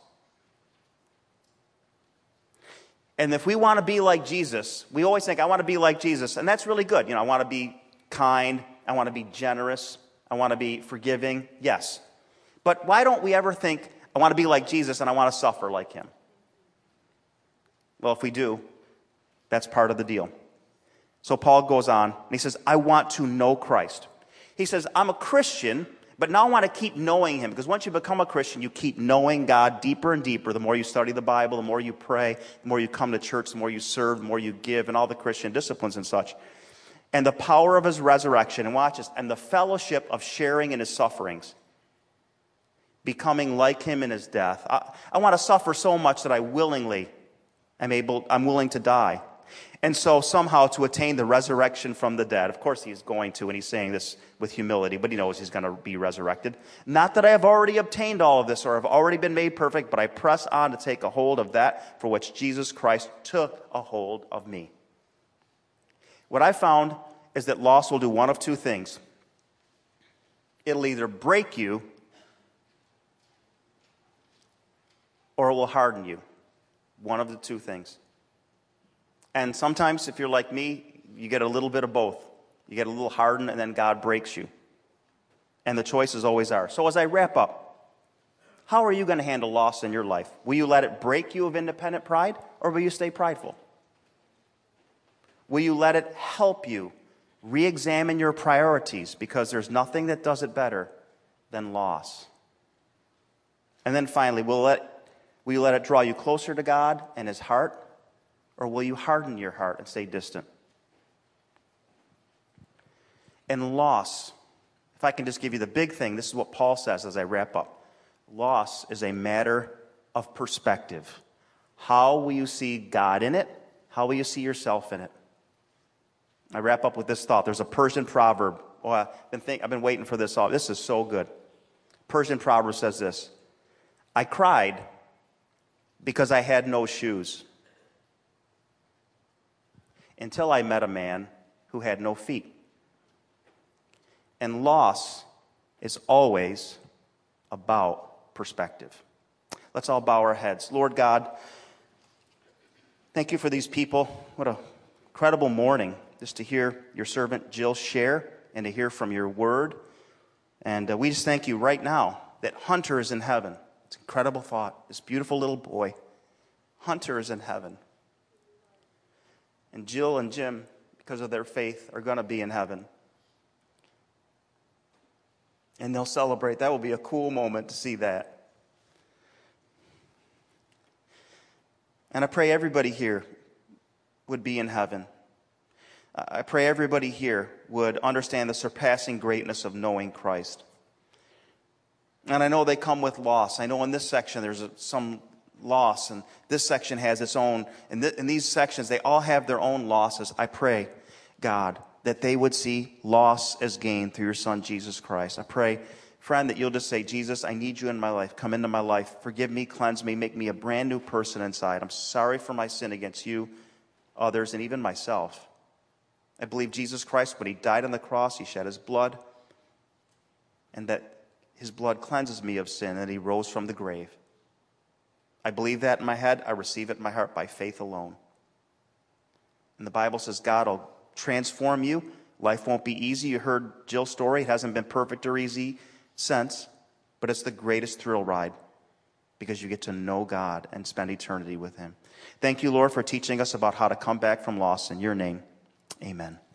And if we want to be like Jesus, we always think, I want to be like Jesus. And that's really good. You know, I want to be kind. I want to be generous. I want to be forgiving. Yes. But why don't we ever think, I want to be like Jesus and I want to suffer like him? Well, if we do, that's part of the deal. So Paul goes on and he says, I want to know Christ. He says, I'm a Christian, but now I want to keep knowing him because once you become a Christian, you keep knowing God deeper and deeper. The more you study the Bible, the more you pray, the more you come to church, the more you serve, the more you give, and all the Christian disciplines and such. And the power of his resurrection, and watch this, and the fellowship of sharing in his sufferings, becoming like him in his death. I, I want to suffer so much that I willingly am able, I'm willing to die. And so somehow to attain the resurrection from the dead. Of course he's going to, and he's saying this with humility, but he knows he's going to be resurrected. Not that I have already obtained all of this or have already been made perfect, but I press on to take a hold of that for which Jesus Christ took a hold of me. What I found is that loss will do one of two things. It'll either break you or it will harden you. One of the two things. And sometimes, if you're like me, you get a little bit of both. You get a little hardened, and then God breaks you. And the choices always are. So, as I wrap up, how are you going to handle loss in your life? Will you let it break you of independent pride, or will you stay prideful? Will you let it help you re examine your priorities because there's nothing that does it better than loss? And then finally, will, let, will you let it draw you closer to God and His heart? Or will you harden your heart and stay distant? And loss, if I can just give you the big thing, this is what Paul says as I wrap up. Loss is a matter of perspective. How will you see God in it? How will you see yourself in it? I wrap up with this thought. There's a Persian proverb. Oh, I've been, think, I've been waiting for this. All. This is so good. Persian proverb says this I cried because I had no shoes until I met a man who had no feet. And loss is always about perspective. Let's all bow our heads. Lord God, thank you for these people. What a incredible morning just to hear your servant Jill share and to hear from your word. And uh, we just thank you right now that Hunter is in heaven. It's an incredible thought. This beautiful little boy. Hunter is in heaven. And Jill and Jim, because of their faith, are going to be in heaven. And they'll celebrate. That will be a cool moment to see that. And I pray everybody here would be in heaven. I pray everybody here would understand the surpassing greatness of knowing Christ. And I know they come with loss. I know in this section there's some loss, and this section has its own. And in these sections, they all have their own losses. I pray, God, that they would see loss as gain through your Son, Jesus Christ. I pray, friend, that you'll just say, Jesus, I need you in my life. Come into my life. Forgive me, cleanse me, make me a brand new person inside. I'm sorry for my sin against you, others, and even myself. I believe Jesus Christ, when he died on the cross, he shed his blood, and that his blood cleanses me of sin, and he rose from the grave. I believe that in my head. I receive it in my heart by faith alone. And the Bible says God will transform you. Life won't be easy. You heard Jill's story. It hasn't been perfect or easy since, but it's the greatest thrill ride because you get to know God and spend eternity with Him. Thank you, Lord, for teaching us about how to come back from loss. In your name, amen.